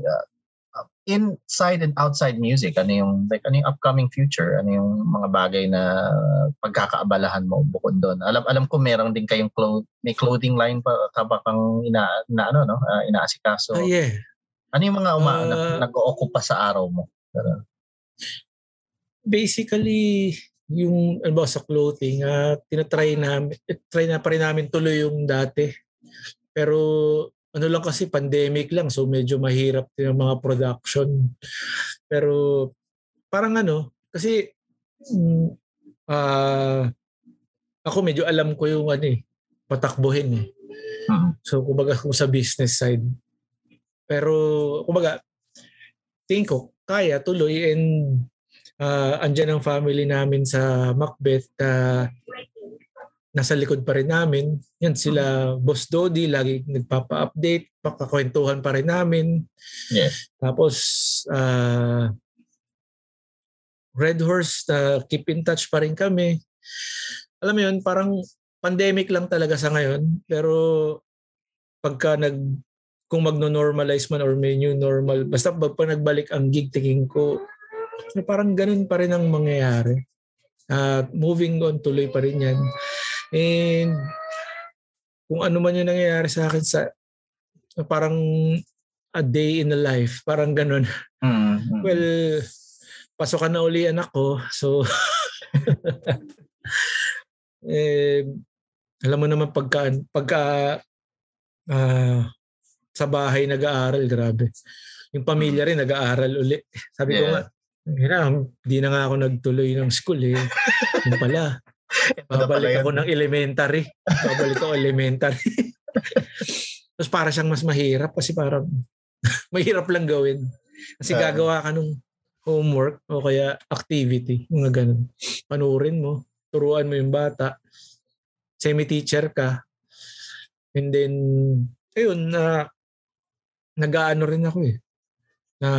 inside and outside music, ano yung like ano yung upcoming future? Ano yung mga bagay na pagkakaabalahan mo bukod doon? Alam alam ko meron din kayong clo- may clothing line pa ka ba kang ina, na ano no, uh, inaasikaso. ah yeah Ano yung mga uma, Uh, nag- nag-ookupa sa araw mo? basically yung ano ba, sa clothing uh, tinatry eh, try na pa rin namin tuloy yung dati pero ano lang kasi pandemic lang so medyo mahirap din ang mga production. Pero parang ano kasi ah, ako medyo alam ko yung ano eh patakbuhin eh. Mhm. so kumbaga kung sa business side. Pero kumbaga tingin ko kaya tuloy and uh, andyan ang family namin sa Macbeth na nasa likod pa rin namin. Yan sila Boss Dodi, lagi nagpapa-update, pakakwentuhan pa rin namin. Yes. Tapos uh, Red Horse, na keep in touch pa rin kami. Alam mo yun, parang pandemic lang talaga sa ngayon. Pero pagka nag kung magno-normalize man or may new normal, basta pag pa nagbalik ang gig, tingin ko, parang ganun pa rin ang mangyayari. At moving on, tuloy pa rin yan. And kung ano man yung nangyayari sa akin sa parang a day in a life, parang ganun. Mm, mm. Well, pasokan na uli anak ko. So, eh, alam mo naman pagka, pagka ah, sa bahay nag-aaral, grabe. Yung pamilya rin nag-aaral uli. Sabi ko Yeah. nga, "Hira, di na nga ako nagtuloy ng school eh. Na pala babalik ako ng elementary. Babalik ako elementary. Tapos para siyang mas mahirap kasi parang mahirap lang gawin. Kasi Ah. gagawa ka nung homework o kaya activity, mga ganun. Panurin mo, turuan mo yung bata, semi-teacher ka, and then, ayun, na nag-aano rin ako eh. Na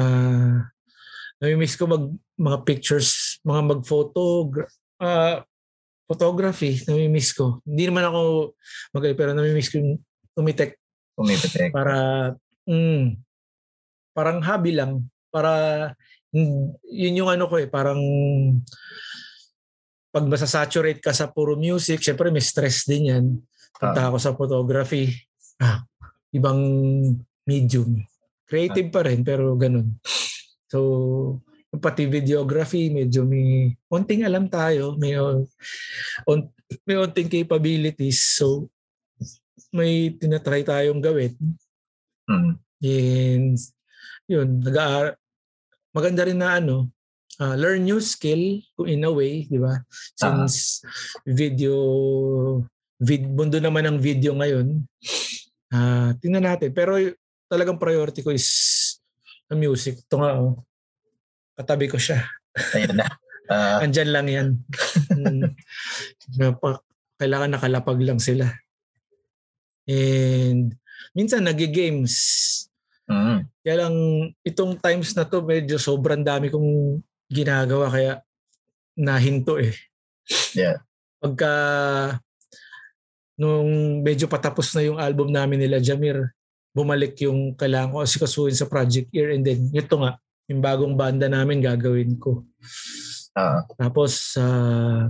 Nami-miss ko mag mga pictures, mga mag-photo, uh, photography, nami-miss ko. Hindi naman ako magaling, pero nami-miss ko yung tumitek. Tumitek. Para, mm, parang hobby lang. Para, yun yung ano ko eh, parang pag masasaturate ka sa puro music, syempre may stress din yan. Punta uh, ako sa photography. Ah, ibang medium. Creative pa rin, pero ganun. So, pati videography, medyo may onting alam tayo, may, on, may onting capabilities. So, may tinatry tayong gawin. Mm. And, yun, nag maganda rin na ano, uh, learn new skill in a way, di ba? Since uh-huh. video, vid, mundo naman ng video ngayon, uh, tingnan natin. Pero talagang priority ko is the music. Ito nga, oh. Katabi ko siya. Ayun na. Uh, Andyan lang yan. Hmm. Kailangan nakalapag lang sila. And minsan nag-games. Mm. Kaya lang itong times na to medyo sobrang dami kong ginagawa kaya nahinto eh. Yeah. Pagka nung medyo patapos na yung album namin nila Jamir, bumalik yung kailangan ko asikasuhin sa Project Ear and then ito nga, yung bagong banda namin gagawin ko. Uh, Tapos, uh,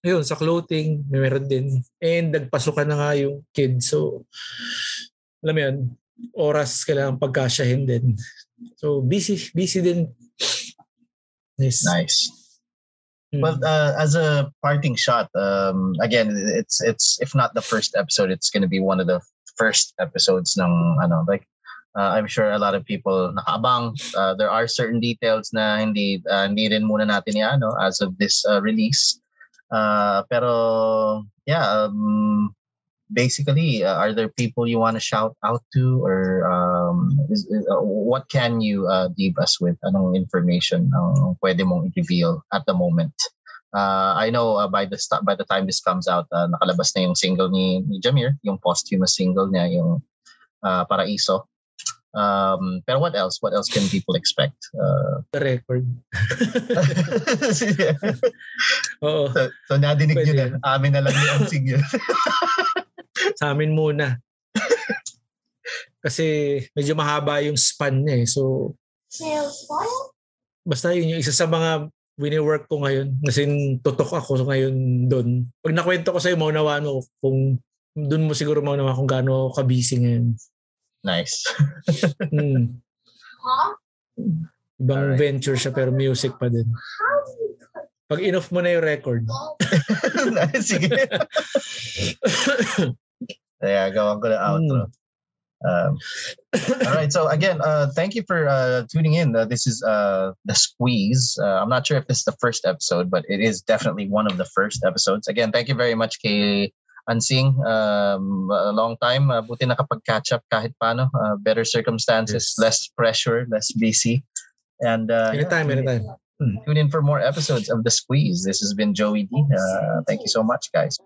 yun, sa clothing, meron din. And nagpasukan na nga yung kids. So, alam mo yun, oras kailangan pagkasyahin din. So, busy, busy din. Nice. Nice. Mm. Well, uh, as a parting shot, um, again, it's it's if not the first episode, it's going to be one of the first episodes ng ano like uh, I'm sure a lot of people nakaabang. Uh, there are certain details na hindi uh, hindi rin muna natin ya no as of this uh, release. Uh, pero yeah, um, basically, uh, are there people you want to shout out to, or um, is, is, uh, what can you uh, leave us with? Anong information ang pwede mong i-reveal at the moment? Uh, I know uh, by the st- by the time this comes out, uh, nakalabas na yung single ni, ni Jamir, yung posthumous single niya, yung uh, Paraiso. Um, pero what else? What else can people expect? Uh, the record. Oo. So, so nadinig Pwede. nyo na. Amin na lang yung single. Sa amin muna. Kasi medyo mahaba yung span niya eh. So, basta yun yung isa sa mga wini-work ko ngayon. Kasi tutok ako ngayon doon. Pag nakwento ko sa'yo, maunawaan mo kung doon mo siguro maunawaan kung gaano ka-busy ngayon. Nice. mm. Ibang Alright. venture siya pero music pa din. Pag enough mo na yung record. Sige. Kaya gawan ko na outro. Mm. Um, all right. So again, uh, thank you for uh, tuning in. Uh, this is uh, the squeeze. Uh, I'm not sure if this is the first episode, but it is definitely one of the first episodes. Again, thank you very much, kay Ansing, um, a long time. Uh, buti nakapag-catch up kahit paano. Uh, better circumstances, yes. less pressure, less busy. And uh, anytime, yeah, anytime. Tune in for more episodes of The Squeeze. This has been Joey D. Uh, thank you so much, guys.